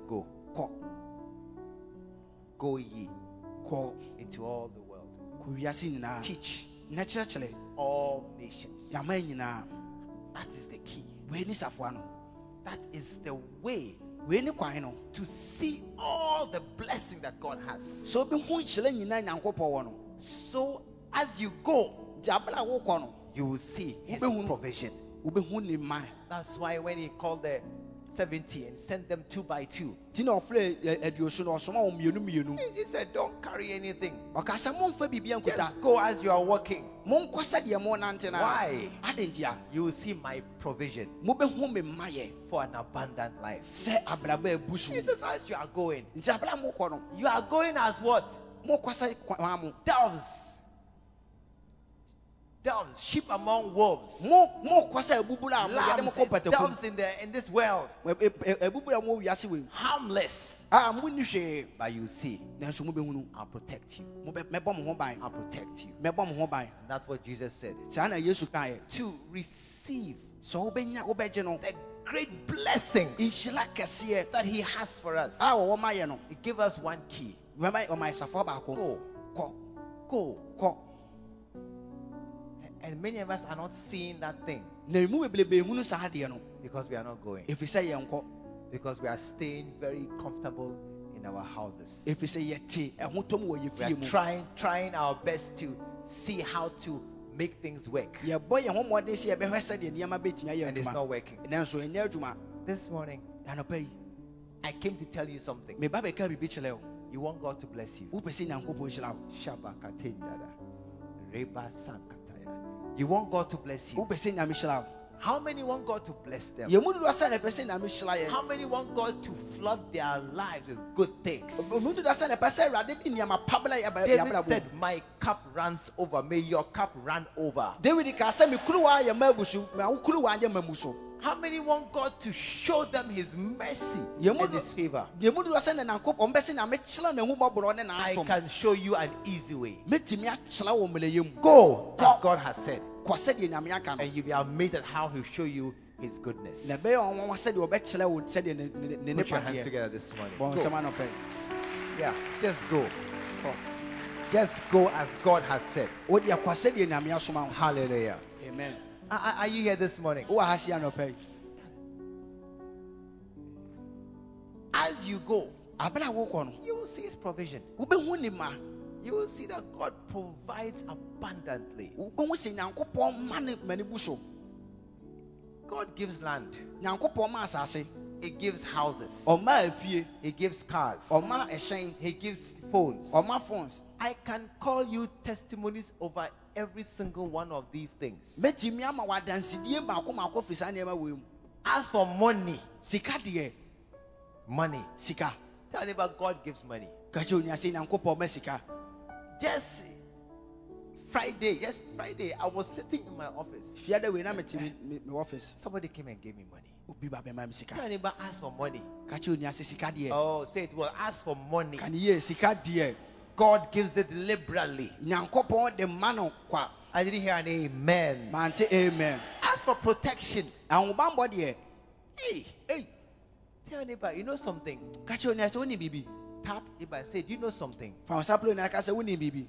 Go, go ye into all the world. kɔ wiase nyinaa Teach na kyerɛkyerɛ all nations. nyinaa That is the key. wei ne safoa no That is the way wei ne kwan no to see all the blessing that God has. sɛ wobɛhu nhyerɛ nyinaa nyankopɔn wɔ no So as you go, nti abere a wokɔ no you will see his provision. wobɛhu ne ma That's why when he called the 70 and sent them two by two, nti na ɔfrɛ ɛ- aduoso no ɔsoma wɔ mmienu mmienu he he said, Don't carry anything. ɔka sɛ momfa biribia nkuta Just go as you are walking. monkɔ sɛdeɛ monante no Why? You will see my provision mobɛhu me mmayɛ for an abundant life. sɛ abraba abu so He says, As you are going, nti abere a mokɔ no you are going as what? mokɔ sɛ kwan mo Doves. Doves, sheep among wolves. mo mokɔ sɛ abuburo a mo- yɛde mo Lambs and doves in, the, in this world. abuburo a mo wiase wei mu Harmless. But you see, I'll protect you. Mobɛ- mɛbɔ mo ho ban I'll protect you. mɛbɔ mo ho And that's what Jesus said. saa na yesu kaeɛ To receive sɛ wobɛnya wobɛgye no the great blessings that He has for us. a wɔwɔ ma yɛ no He gave us one key. bɛma ɔma ɛsafoɔ baako Go. kɔ Go. And many of us are not seeing that thing na emu bebrebe ehunu saa adeɛ no because we are not going. ɛfiri sɛ yɛnkɔ Because we are staying very comfortable in our houses. ɛfiri sɛ yɛte ɛho tɔm wɔ yɛ We are trying, trying our best to see how to make things work. yɛbɔ yɛn ho mmɔden sɛ yɛbɛhwɛ sɛdeɛ nneɛma bɛtumi ayɛ And it's not working. nanso ɛnyɛ adwuma This morning, I came to tell you something. meba bɛka biribi kyerɛ wo You want God to bless you. wopɛ sɛ nyankopɔn hyira wo Shabakatendada. Reba sankataya. You want God to bless you. wopɛ sɛ nyame hyira wo How many want God to bless them? yɛn mu dodoɔ sɛ na ɛpɛ sɛ nyame hyira yɛn How many want God to flood their lives with good things? ɔmu dodoɔ sɛ na ɛpɛ sɛ awurade de nneɛma pabla yɛ aba- David said, My cup runs over. May your cup run over. David ka sɛ me kuruwa yɛ ma abu so ma wo kuruwa nyɛ ma mu so How many want God to show them his mercy and his favor? yɛn mu dodoɔ sɛ na nyankopɔn ɔmpɛ sɛ nyame kyerɛ n'ahummɔborɔ ne I can show you an easy way. mɛtumi akyerɛ wɔ Go, as God has said. kɔ sɛdeɛ nyame aka no And you'll be amazed at how he'll show you his goodness. Put your hands together this morning. Go. Yeah, just go. Just go as God has said. wode akɔ sɛdeɛ nyame asoma wo Hallelujah. amen Are, are- you here this morning? wowɔ ha se anɔpɛ yi As you go, abere a wokɔ no. you will see his provision. wobɛhu ne ma. You will see that God provides abundantly. wobɛhu sɛ nyankopɔn ma ne m'ani bu so. God gives land, nyankopɔn ma asase. He gives houses, He gives cars, He gives phones. I can call you testimonies over every single one of these things. mɛtumi ama wadansedie baako maako firi saa nneɛma wei mu As for money, money. sika Tell neighbor God gives money. ka kyerɛ onua sɛ nyankopɔn ma sika Just Friday, yes, Friday, I was sitting in my office. office Somebody came and gave me money. obi ba bɛma me sika Tell neighbor ask for money. ka kyerɛ sika deɛ Oh, say it well. Ask for money. Ka ne yie sika deɛ God gives it liberally. nyankopɔn de ma I didn't hear an amen. mante amen Ask for protection. Hey, ei tell neighbor, you know something? onua sɛ wonim biribi Tap and say, Do you know something? sapelo onua ka sɛ wonim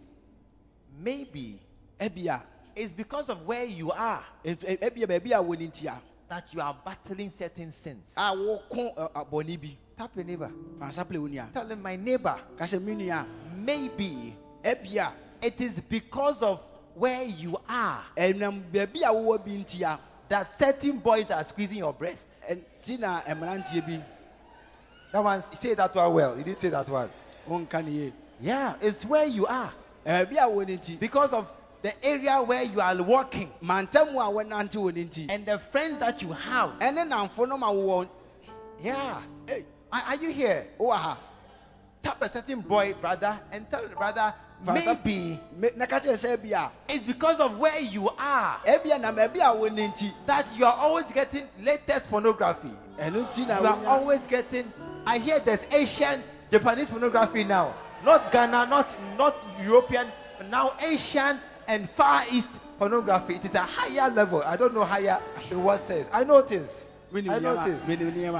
Maybe ebia it's because of where you are ebia baabi a wɔ ne nti that you are battling certain sins. a woko ɛ, abɔne bi Tap your neighbor. fa wo sapelo onua Tell him, My neighbor, ka sɛ me nua maybe it is because of where you are. Ɛnam baabi a wowɔ bi nti that certain boys are squeezing your breast. ɛnti na mmeranteɛ bi That one, say that one well. You didn't say that one. wonka ne yie Yeah, it's where you are. Baabi a wɔ ne nti. Because of the area where you are walking. Mantam a wɔnante wɔ ne nti. And the friends that you have. ɛne namfo no ma wowɔ Yeah. Are, you here? Oh, wowɔ ha Tap a certain boy, brother, and tell the brother, maybe Me- na ka kyerɛ it's because of where you are ebia na baabi a wɔ ne nti that you are always getting latest pornography. ɛno nti na You are always getting. I hear there's Asian, Japanese pornography now. Not Ghana, not not European, but now Asian and Far East pornography. It is a higher level. I don't know higher in what sense. I know things. Meaning I know things.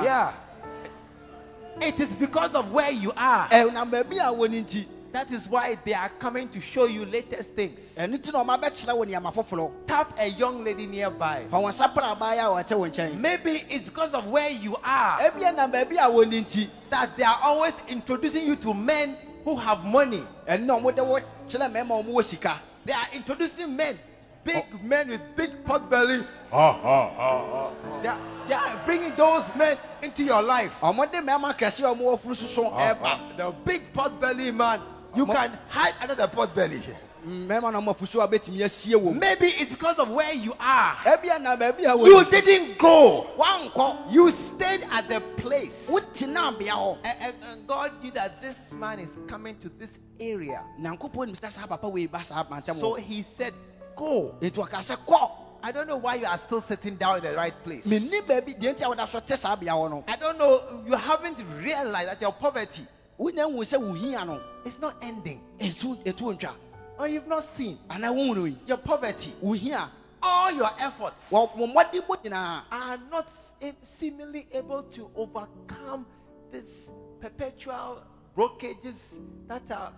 Yeah. It is because of where you are. ɛnam baabi a wɔ no nti That is why they are coming to show you latest things. ɛno nti na ɔma bɛkyerɛ wo nneɛma foforɔ Tap a young lady nearby. fa wɔn nsa pra abaayɛ a wɔte Maybe it's because of where you are ebi ɛnam baabi a wɔ that they are always introducing you to men who have money. ɛno na ɔmo de wo kyerɛ mmarima a ɔmo wɔ sika They are introducing men, big men with big pot belly. Ha ha ha ha. They are, they are bringing those men into your life. ɔmo de mmarima kɛse a ɔmo wɔ furu soso ɛɛba Ah, The big pot belly man, you can hide under the pot belly. mmarima na ɔmo afuso a bɛtumi asie wɔ mu Maybe it's because of where you are. ebi ɛnam baabi a wɔ You didn't go. You stayed at the place. wotena bea hɔ And, and- and God knew that this man is coming to this area. nyankopɔn nim sɛ saa papa wei ba saa So he said, Go. Enti ɔka sɛ kɔ I don't know why you are still sitting down in the right place. menni baabi deɛ nti a woda so te saa no I don't know. You haven't realized that your poverty wonya hu sɛ wo hia no is not ending. ɛtu ɛtu ntwa Or you've not seen anaa wohu no yi your poverty. All your efforts wɔ mo mmɔden mu are not seemingly able to overcome this perpetual blockages that are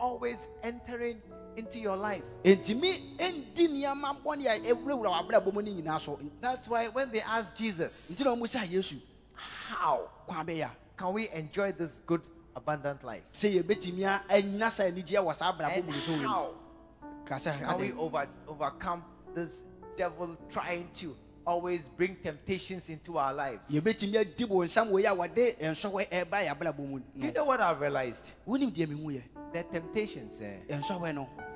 always entering into your life. ɛntimi ɛndi nneɛma bɔne a ɛwurawura w'abrabɔ mu no nyinaa so. That's why when they asked Jesus, nti na ɔmu sɛ yesu. How can we enjoy this good, abundant life? a sɛ yɛbɛtumi a anya saa anigyeɛ wɔ And mu no so wei how can we over, overcome this devil trying to always bring temptations into our lives? You yɛbɛtumi adi bɔ nsam wei a wɔde nsɔhwɛ ɛba yɛ abrabɔ mu no. Know what I've realized? wonim deɛ mehu yɛ The temptations, eh,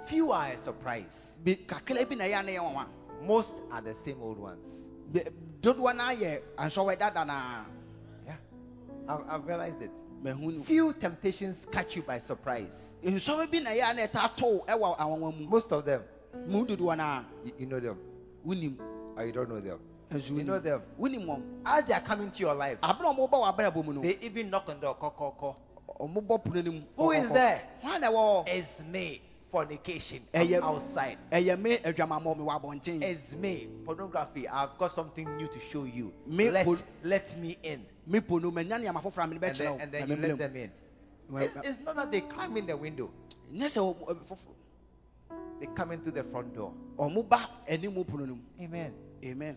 few are a surprise. bi kakra bi na ɛyɛ a na yɛ nwanwa. Most are the same old ones. Bi- dodoɔ no ayɛ ansɔhwɛ dada naa Yeah, I've, I've realized it. Few temptations catch you by surprise. nsɔhwɛ bi na ɛyɛ a na ɛta to ɛwɔ awanwa mu. Most of them, mu dodoɔ no you, you know them, or you don't know them. nso You know them. wonim wɔn As they are coming to your life, abena ɔmo bɔ w'abrabɔ mu no they even knock on the door. Call, call, call. ɔmo bɔ pono no mu Who is oh, oh, there? hwan na ɛwɔ? It's me. Fornication. Eh, I'm yeah. outside. Eh, ɛyɛ me eh, adwamammɔ me wɔ abɔnten It's me. Pornography. I've got something new to show you. Me let, pon- let me in. me po no manya nneɛma foforɔ And then, and then you let them in. It's, it's not that they climb in the window. Eh, They come into the front door. ɔmo ba anim pono no mu Amen. amen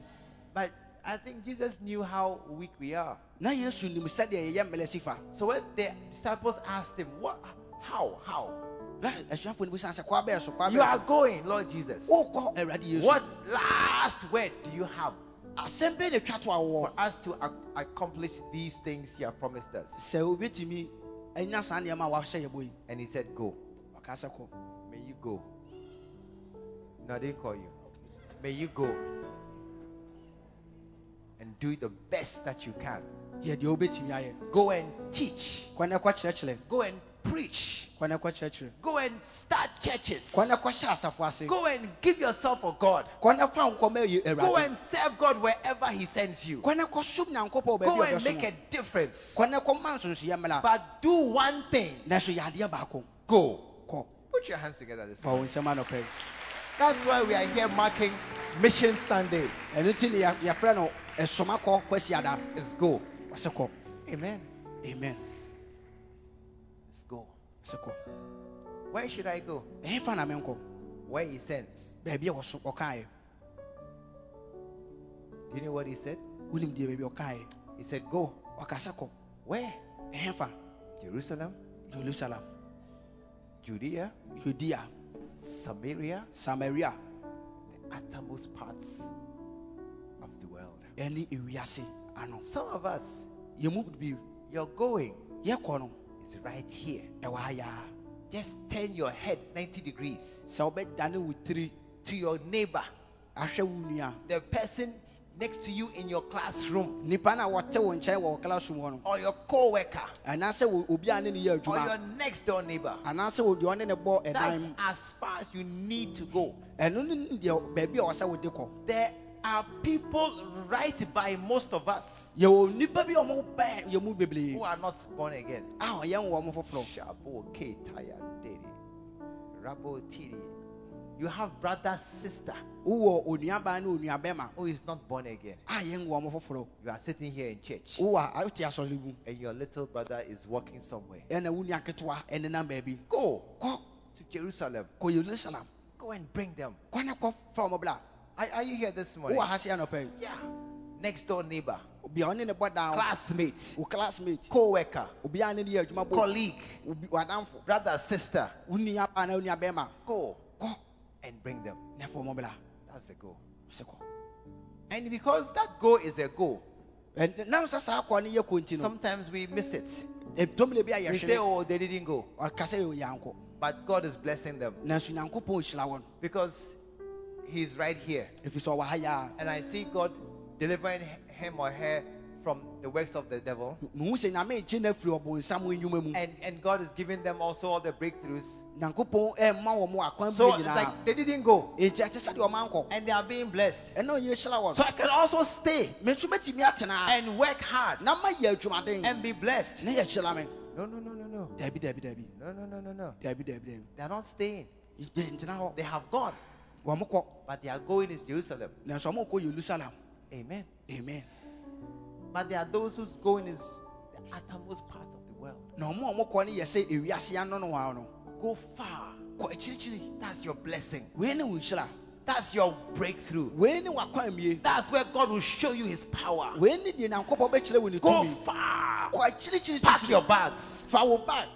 But I think Jesus knew how weak we are. na yesu nim sɛdeɛ yɛyɛ mmelɛ si fa So when the disciples asked him, "What? How? How? na asuafoɔ no bisa sɛ kwa bɛɛ so kwa You are going, Lord Jesus. so wokɔ awurade yesu What last word do you have asɛm bɛɛ na twa to for us to ac- accomplish these things you have promised us?" sɛ wobɛtumi anya saa nneɛma a wahyɛ yɛ bɔ yi And he said, "Go. ɔka sɛ kɔ May you go." No, they call you. May you go and do the best that you can. yɛ deɛ wobɛtumi ayɛ Go and teach. kɔ na ɛkɔkyerɛkyerɛ Go and preach. kɔ na ɛkɔkyerɛkyerɛ Go and start churches. kɔ na ɛkɔhyɛ asafo ase Go and give yourself for God. kɔ na fa nkɔmɔ yɛ Go and serve God wherever He sends you. kɔ na ɛkɔsom nyankopɔn wɔ Go and make a difference. kɔ na ɛkɔma nsonsoyɛ mmela But do one thing. nanso yɛ adeɛ Go. Put your hands together this wo nsɛm anɔpɛ yi. That's why we are here marking Mission Sunday. nti ne yɛ- yɛfrɛ no oh, ɛsoma eh, kɔ kwasiada Let's go. Amen. amen Let's go. Where should I go? Eh, menkɔ Where He sends. wɔso ɔkaeɛ Do you know what He said? wonim deɛ baabi ɔkaeɛ He said, Go. ɔka sɛ kɔ Where? Eh, ɛhefa Jerusalem, jerusalem Judea, yudea Samaria, samaria. the uttermost parts of the world. ɛne ewiase ano. Some of us, yɛmu bi you're going is right here. Just turn your head 90 degrees. Sɛ wobɛdane wo tiri to your neighbor, the person next to you in your classroom, nipa no wɔte wo nkyɛn wɔ classroom hɔ no or your co worker, anaasɛ obi a ne ne yɛ or your next door neighbor. anaasɛ wo deɛ ɔne ne bɔ That's ɛdan mu as far as you need to go. ɛno ne deɛ baabi a ɔsɛ wode kɔ There are people right by most of us yɛwɔ nnipa bi a ɔmo bɛɛ yɛ mu bebree who are not born again. a ɔyɛ nwɔ foforɔ Shabo ke taya. Rabo tiri. You have brother, sister. Wowɔ onuabaa ne onuabɛma who is not born again. a yɛnwo ɔmo You are sitting here in church. Wowɔ a wote and your little brother is walking somewhere. ɛna wo nua ketewa ɛnenam baabi Go. Kɔ to Jerusalem. kɔ yerusalem Go and bring them. kɔ na kɔ fa ɔmo Are, are you here this morning? wowɔ ha se anɔpa yi Yeah. Next door neighbor, obia ɔne ne bɔ classmate, classmate. Co-worker, obiara ne ne yɛ adwuma bɔ colleague, brother, sister. wo nuabaa na wo nuabɛma Go and bring them. That's the goal. And because that goal is a goal, Ɛn- nam sɛ saa kɔ ne yɛ kɔ nti no sometimes we miss it. ɛtɔmile bi a We say, oh, they didn't go. ɔka sɛ yɛ yankɔ But God is blessing them nanso nyankopɔn hyira wɔn because He's right here. ɛfiri sɛ ɔwɔ ha And I see God delivering him or her from the works of the devil. a mehu sɛ nyame gye no afiri ɔbonsam nnwuma mu And, and God is giving them also all the breakthroughs. nyankopɔn ɛmma wɔ mo akwan So it's like they didn't go enti ɛte sɛ deɛ ɔma nkɔ and they are being blessed. ɛna ɔyɛ hyira wɔn So I can also stay me nso mɛtumi and work hard na mayɛ adwumaden and be blessed. na yɛhyira me No, no, no, no, no. daabi daabi daabi No, no, no, no, no. daabi daabi daabi They are not staying. They have gone, wɔn mo kɔ but they are going to Jerusalem. nanso ɔmo kɔ yerusalem Amen. amen But there are those whose going is the uttermost part of the world. na a ɔmo kɔ no yɛ sɛ ewiase ano no wa no Go far. That's your blessing. wei ne wo nhyira That's your breakthrough. wei ne wakwan mie That's where God will show you His power. wei ne deɛ nyankopɔn bɛkyerɛ wo ne Go far. Pack your bags. bag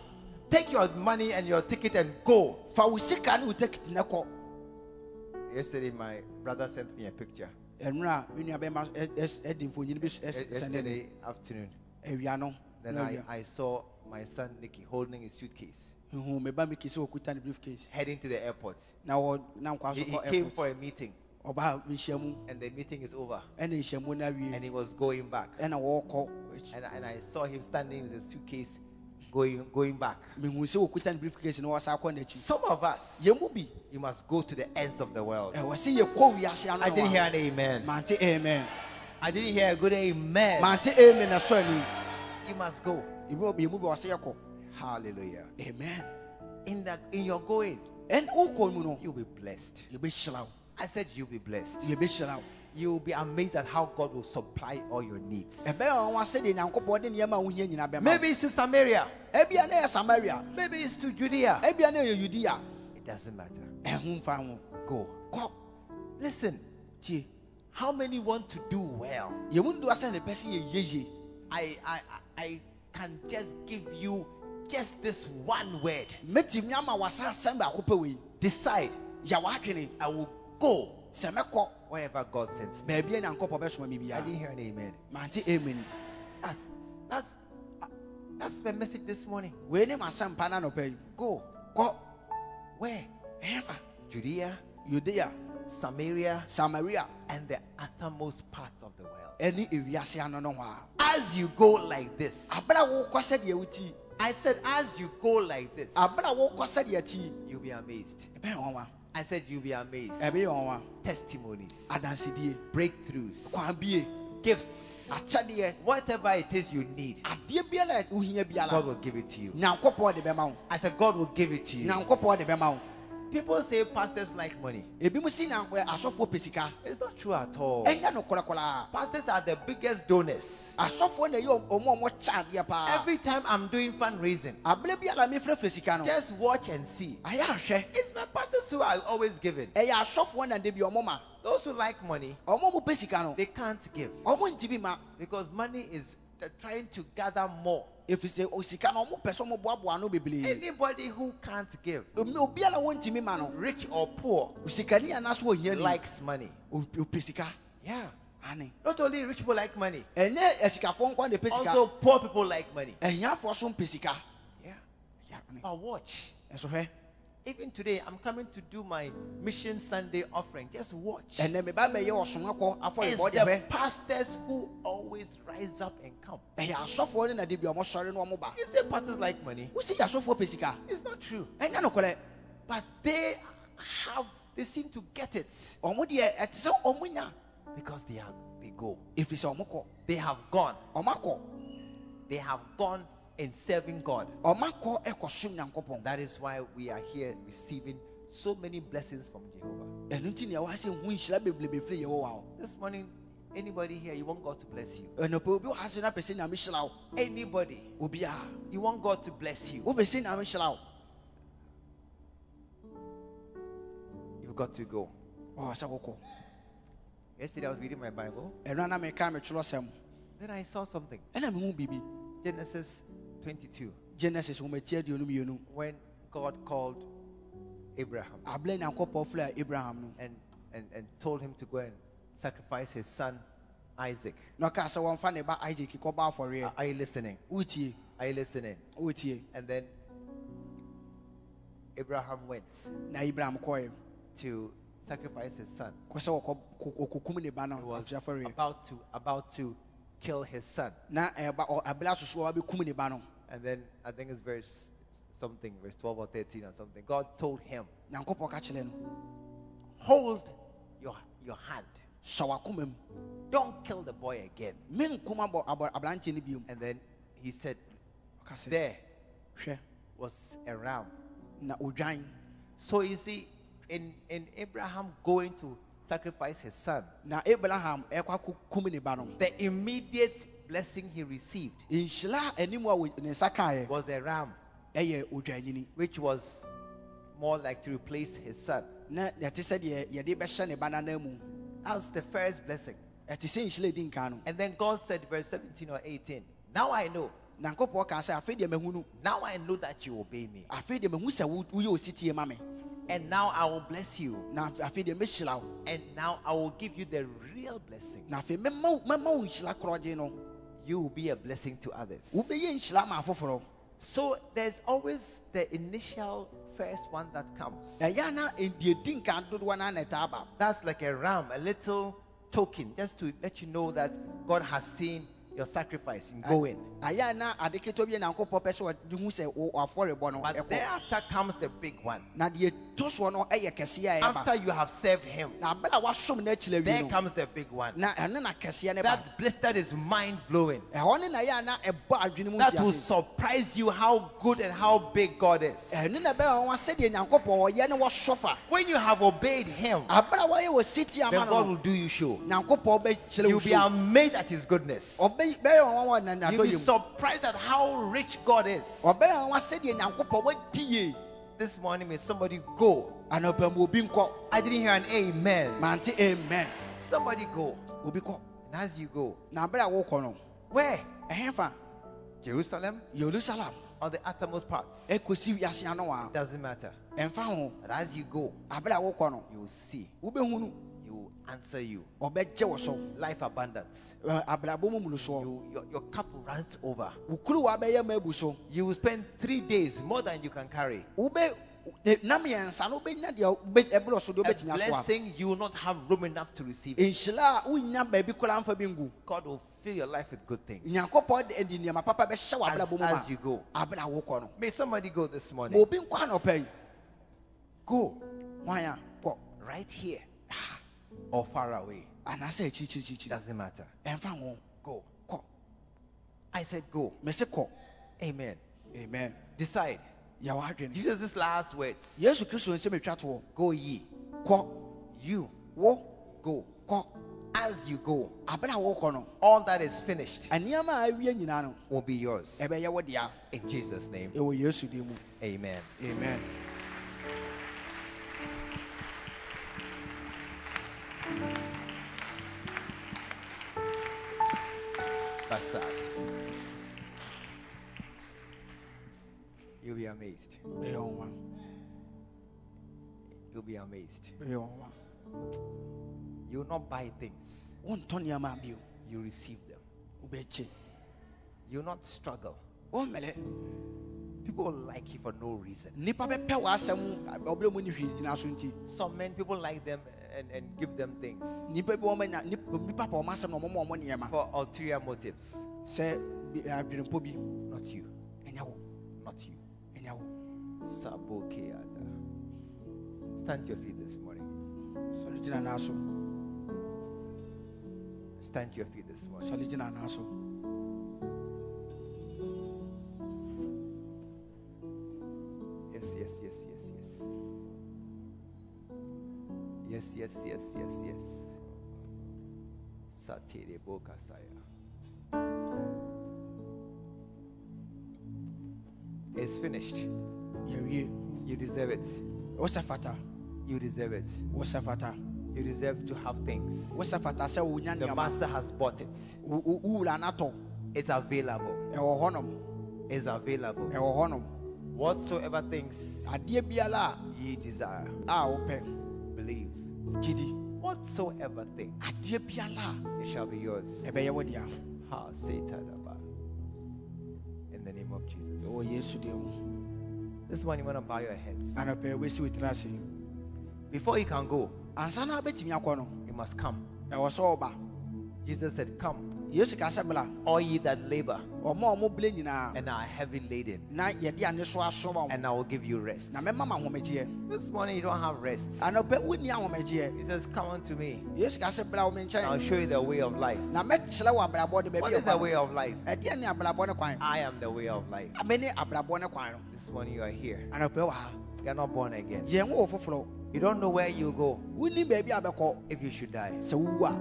Take your money and your ticket and go. fa wo sika ne wo tikiti ne kɔ Yesterday, my brother sent me a picture. Ɛnura me nua bɛma ɛdi eh, eh, eh, mfonyin bi Ye- sɛnɛ ne Yesterday afternoon. Then I, I saw my son Nicky holding his suitcase, ihu me ba mi kisi okuta ne briefcase. Heading to the airport. na wɔ na nkwa He, he came for a meeting, and the meeting is over, ɛna nhyiamu no and he was going back. And, and I saw him standing with the suitcase, going going back. mehu sɛ okuta ne briefcase na wɔsa akɔ n'akyi Some of us, yɛn mu bi you must go to the ends of the world. ɛwɔ sɛ yɛkɔ wiase ano I didn't hear an amen. amen I didn't hear a good amen. amen You must go. ebi wɔ yɛn mu bi wɔ sɛ yɛkɔ Hallelujah. amen In that in your going, ɛn wokɔ mu no you'll be blessed. I said you'll be blessed. Wo You'll be amazed at how God will supply all your needs. ɛbɛyɛ wɔn wa sɛdeɛ nyankopɔn de nneɛma a wohia nyinaa bɛma Maybe it's to Samaria. ebia na yɛ samaria Maybe it's to Judea. ebia na yɛ yudea It doesn't matter. ɛho mfa ho Go. kɔ Listen, how many want to do well? yɛn mu dodo asɛn ne pɛ sɛ I I I I can just give you just this one word. mɛtumi ama wasa asɛm baako pɛ wei Decide. I will go wherever God sends me. baabi a nyankopɔn bɛsoma I didn't hear an amen. amen That's that's that's the message this morning. wei ne masɛm pa na nɔpɛ yi Go. kɔ Where? ɛfa Judea, yudea Samaria, samaria and the uttermost parts of the world. ɛne ewiase ano no ho a As you go like this, abere a wokɔ sɛdeɛ woti I said, as you go like this, abere a wokɔ sɛdeɛ you'll be amazed. Oh, I said, you'll be amazed. Testimonies, breakthroughs, gifts, whatever it is you need, adeɛ biara a wohia God will give it to you. nyankopɔn de bɛma wo I said, God will give it to you. Nyankopɔn de bɛma wo People say pastors like money. ebi mu si na ɛ, asɔfoɔ pɛ sika It's not true at all. ɛnyɛ no korakora Pastors are the biggest donors. asɔfoɔ na ɛyɛ ɔmo a ɔmo kyɛ adeɛ Every time I'm doing fundraising, abere biara mefrɛfrɛ sika no just watch and see. It's my pastors who are always giving. ɛyɛ asɔfoɔ na de bi ɔmo ma Those who like money, ɔmo mo pɛ no they can't give ɔmo ntumi ma because money is they're trying to gather more. efisɛ o oh, sika no ɔmo pɛ sɛ ɔmo boaboa ano bebree Anybody who can't give, Omi- obiara wɔntumi ma no rich or poor, sikani anaso ohia ni likes money. o pɛ sika Yeah. ane Not only rich people like money, ɛnyɛ ɛsikafoɔ eh, nkwa na pɛ sika also poor people like money. ɛhiafoɔ so mpɛ sika Yeah. Ane. But watch. ɛso hwɛ Even today, I'm coming to do my Mission Sunday offering. Just watch. ɛnɛ mɛ ba bɛyɛ ɔsomakɔ It's the pastors who always rise up and come. ɛyɛ asɔfoɔ ne na de bi ɔmo sɔre na ɔmo ba You say pastors like money. wosi yɛ asɔfoɔ pɛ sika It's not true. ɛnyɛ no korɛ But they have, they seem to get it ɔmo deɛ ɛte sɛ ɔmo nya because they are, they go. ɔmo kɔ They have gone. They have gone in serving God. ɔmo akɔ ɛkɔ som nyankopɔn That is why we are here receiving so many blessings from Jehovah. ɛno nti nea wɔasɛ hu nhyira bebrebe firi yehowa hɔ This morning, anybody here, you want God to bless you. ɛnɔpɛ obi wɔ ha sɛ na pɛ sɛ nyame Anybody, you want God to bless you. wopɛ sɛ nyame You've got to go. ɔwɔ sɛ wokɔ Yesterday, I was reading my Bible. ɛno ana meka metwerɛ sɛm Then I saw something. ɛna mehu biribi Genesis 22. genesis nwomati aduonu mmienu When God called Abraham aberɛ nyankopɔn frɛ abraham and, and, and told him to go and sacrifice his son Isaac. na ɔkaa sɛ wɔmfa ne ba isak kɔba Are, are you listening? Are you listening? And then Abraham went na abraham to sacrifice his son. kɔ sɛ wɔkɔ- kɔ- ɔkɔkum ne He was about to about to kill his son. na eh, ɛba ɔ- aberɛ asoso a wabɛkum ne ba no And then I think it's verse something, verse 12 or 13 or something. God told him, nyankopɔn ka kyerɛ Hold your, your hand. Don't kill the boy again. menkum abɔ abɔ- aberanteɛ no biom And then he said, There was a ram. So you see, in, in Abraham going to sacrifice his son, na abraham ɛkɔ akɔkum ne ba no the immediate blessing he received nhyira a anim a wɔ- ne was a ram, which was more like to replace his son. na ɛte sɛ deɛ yɛde bɛhyɛ ne ba nana mu That's the first blessing. ɛte sɛ nhyira a ɛdi nkan no And then God said, verse 17 or 18, Now I know, nyankopɔn kaa sɛ afei deɛ mahu no now I know that you obey me. Afei deɛ mahu sɛ wo- woyɛ ositie ma me And now I will bless you. na afei deɛ mɛhyira wo And now I will give you the real blessing. na afei mɛma wo- mɛma wo nhyira korɔgye no You will be a blessing to others. wobɛyɛ nhyira ma afoforɔ So there's always the initial first one that comes. ɛyɛ na deɛ di nkan dodoɔ no ana ɛtaa ba That's like a ram, a little token, just to let you know that God has seen your sacrifice in going. ayɛ na ade ketewa bi yɛ nyankopɔn pɛ sɛ wɔde hu sɛ wo- afɔrebɔ But thereafter comes the big one. na deɛ to soɔ no ɛyɛ kɛseɛ a After you have served Him, na abɛrɛ a wasom no there comes the big one. na ɛne na kɛseɛ ne ba That bliss that is mind blowing. ɛhɔ ne na yɛ a na ɛbɔ adwene mu That will surprise you how good and how big God is. ɛne na bɛyɛ wɔn sɛdeɛ nyankopɔn ɔyɛ ne wɔsɔfa When you have obeyed Him, abɛrɛ a wɔyɛ wɔ siti ama then God will do you show. nyankopɔn bɛkyerɛ wo You'll be amazed at His goodness. You'll be surprised at how rich God is. This morning, may somebody go. I didn't hear an amen. amen Somebody go. And as you go, where? Jerusalem. Jerusalem or the uttermost parts? Doesn't matter. But as you go, you will see. Answer you. ɔbɛgye wo so Life abundance. Eh, abrabɔ You, your, your cup runs over. wo kuruwa bɛyɛ ma abu so You will spend three days more than you can carry. wobɛ e, nam yɛnsa no wobɛnya deɛ wobɛ- ɛborɔ so A blessing you will not have room enough to receive. it. nhyira a wonya baabi koraa mfa bi ngu God will fill your life with good things. nyankopɔn de de nneɛma papa bɛhyɛ wɔ As, as you go. abrɛ a wokɔ May somebody go this morning. Go hwan a kɔ right here ah. Or far away. anaasɛ akyirikyirikyirikyiri Doesn't matter. ho Go. kɔ I said go. kɔ Amen. amen Decide. Jesus' last words. yesu kristo nsɛm atwa toɔ Go ye. kɔ You wo go. kɔ As you go, abrɛ a wokɔ no all that is finished nneɛma a awie nyinaa no will be yours. ɛbɛyɛ wo dea In Jesus' name. ɛwɔ yesu din mu Amen. amen amazed. You'll be amazed. You will not buy things, wontɔ nneɛma bio you receive them. You will not struggle. wommɛlɛ People like you for no reason. nnipa bɛpɛ w'asɛm ɔberɛ mu ne hwee gyina so nti Some men, people like them and, and give them things nnipa bi wɔmanya nnipa pa ɔma asɛm na ɔmɔma ɔmɔ for ulterior motives. sɛ bi- eh, adwenepɔ bi Not you. Stand to your feet this morning. sɔre gyina naa Stand to your feet this morning. sɔre gyina naa so Yes, yes, yes, yes, yes. Yes, yes, yes, yes, yes. Satire Bokasaya. It's finished. You deserve it. wosɛ fata You deserve it. wosɛ fata You deserve to have things. wosɛ fata sɛ The master has bought it. It's available. It's available. Whatsoever things ye desire, a a believe. Whatsoever thing, it shall be yours. a ɛbɛyɛ wo dea Ha. In the name of Jesus. yesu deɛ mu This one you want to bow your heads. anɔpɛ wɛsi wo tiri ase Before you can go, ansa na wobɛtumi akɔ no you must come. ɛwɔ sɛ ɔba Jesus said, Come, yesu ka sɛ bla all ye that labor ɔma a ɔmo bile nyinaa and are heavy laden, na yɛde ane so asoma wo and I will give you rest. na mɛma ma ahomegyeɛ This morning you don't have rest. anɔpɛ wonni ahomegyeɛ He says, Come unto me. yesu ka sɛ bla wo me I'll show you the way of life. na mɛkyerɛ wo abrabɔ de What baabi is the way of life? ɛdeɛ ne abrabɔ ne kwan I am the way of life. amene abrabɔ ne kwan no This morning you are here. anɔpɛ wɔ ha You're not born again. yɛn wo foforɔ You don't know where you go wonni baabi a bɛkɔ if you should die. sɛ wowu a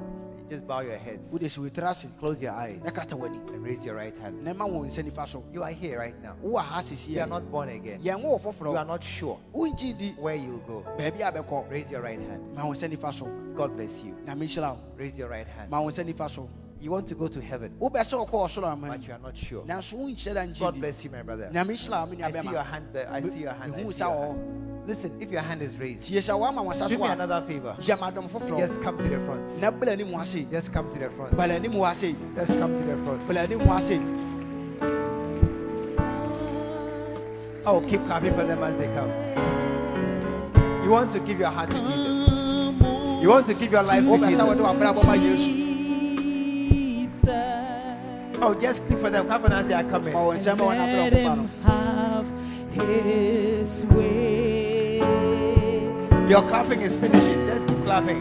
Just bow your heads, wode si wo tiri ase close your eyes, and raise your right hand. na ɛma wo nsa You are here right now. You are not born again. You are not sure where you'll go. baabi a bɛkɔ Raise your right hand. ma wo nsa nifa God bless you. na menhyira wo Raise your right hand. Ma wo nsa nifa so You want to go to heaven, wobɛ sɛ wɔkɔ ɔsoro ama but you are not sure. nanso wonhyɛ da God bless you, my brother. di na menhyira wo me I see your hand there. I see your hand. I see your hand. Listen, if your hand is raised, tie sɛ woama wo do me another favor. Just come to the front. na bela anim ase Just come to the front. bala anim hɔ ase Just come to the front. bala anim hɔ ase Oh, keep clapping for them as they come. You want to give your heart to Jesus. You want to give your life to wobɛ sɛ wode Jesus. Wabrabɔ ma yesu Oh, just clap for them. Clap for them as they are coming. ma wo nsɛm ma Let ɔkoma him have his way. Your clapping is finishing. Just keep clapping.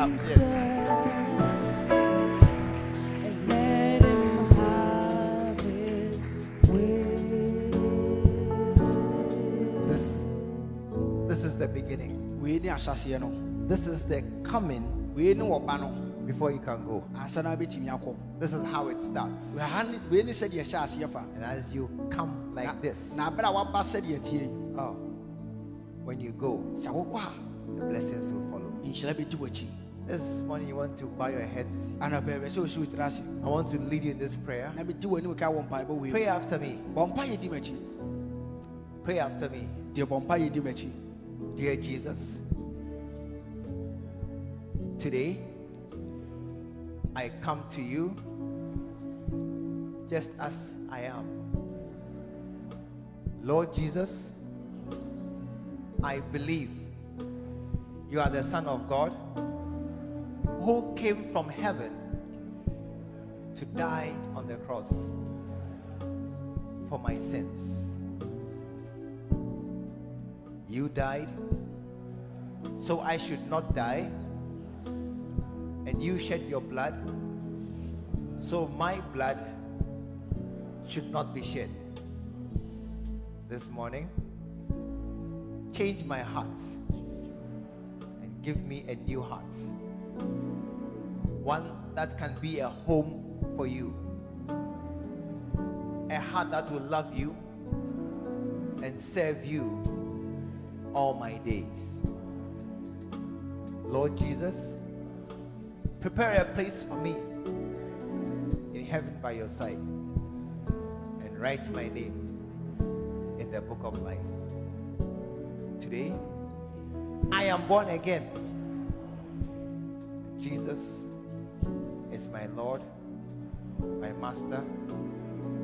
This is the beginning. wei ne ahyɛseɛ no This is the coming wei ne wɔba no before you can go. ansa na wobɛtumi akɔ This is how it starts. Wei ha ne- wei ne sɛdeɛ ɛhyɛ aseɛ And as you come like this, na abere a waba sɛdeɛ oh, when you go, the blessings will follow. A nhyira bɛdi w'akyi This morning, you want to bow your heads. anɔpɛ bɛ sɛ osi wo tiri ase I want to lead you in this prayer. na medi w'anim ka wɔ mpaebɔ wei Pray after me. bɔ mpa yɛ di m'akyi Pray after me. deɛ bɔ mpa yɛ di m'akyi Dear Jesus, today I come to you just as I am. Lord Jesus, I believe you are the Son of God who came from heaven to die on the cross for my sins. You died so I should not die, and you shed your blood so my blood should not be shed. This morning, change my heart and give me a new heart. One that can be a home for you. A heart that will love you and serve you all my days. Lord Jesus, prepare a place for me in heaven by your side and write my name in the book of life. Today, I am born again. Jesus my Lord, my Master,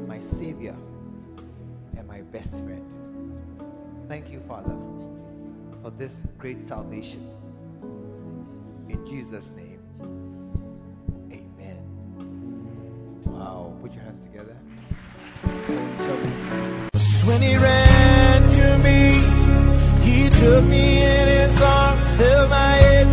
my Savior, and my best friend. Thank you, Father, for this great salvation. In Jesus' name, amen. Wow. Put your hands together. So when he ran to me, he took me in his arms, held my head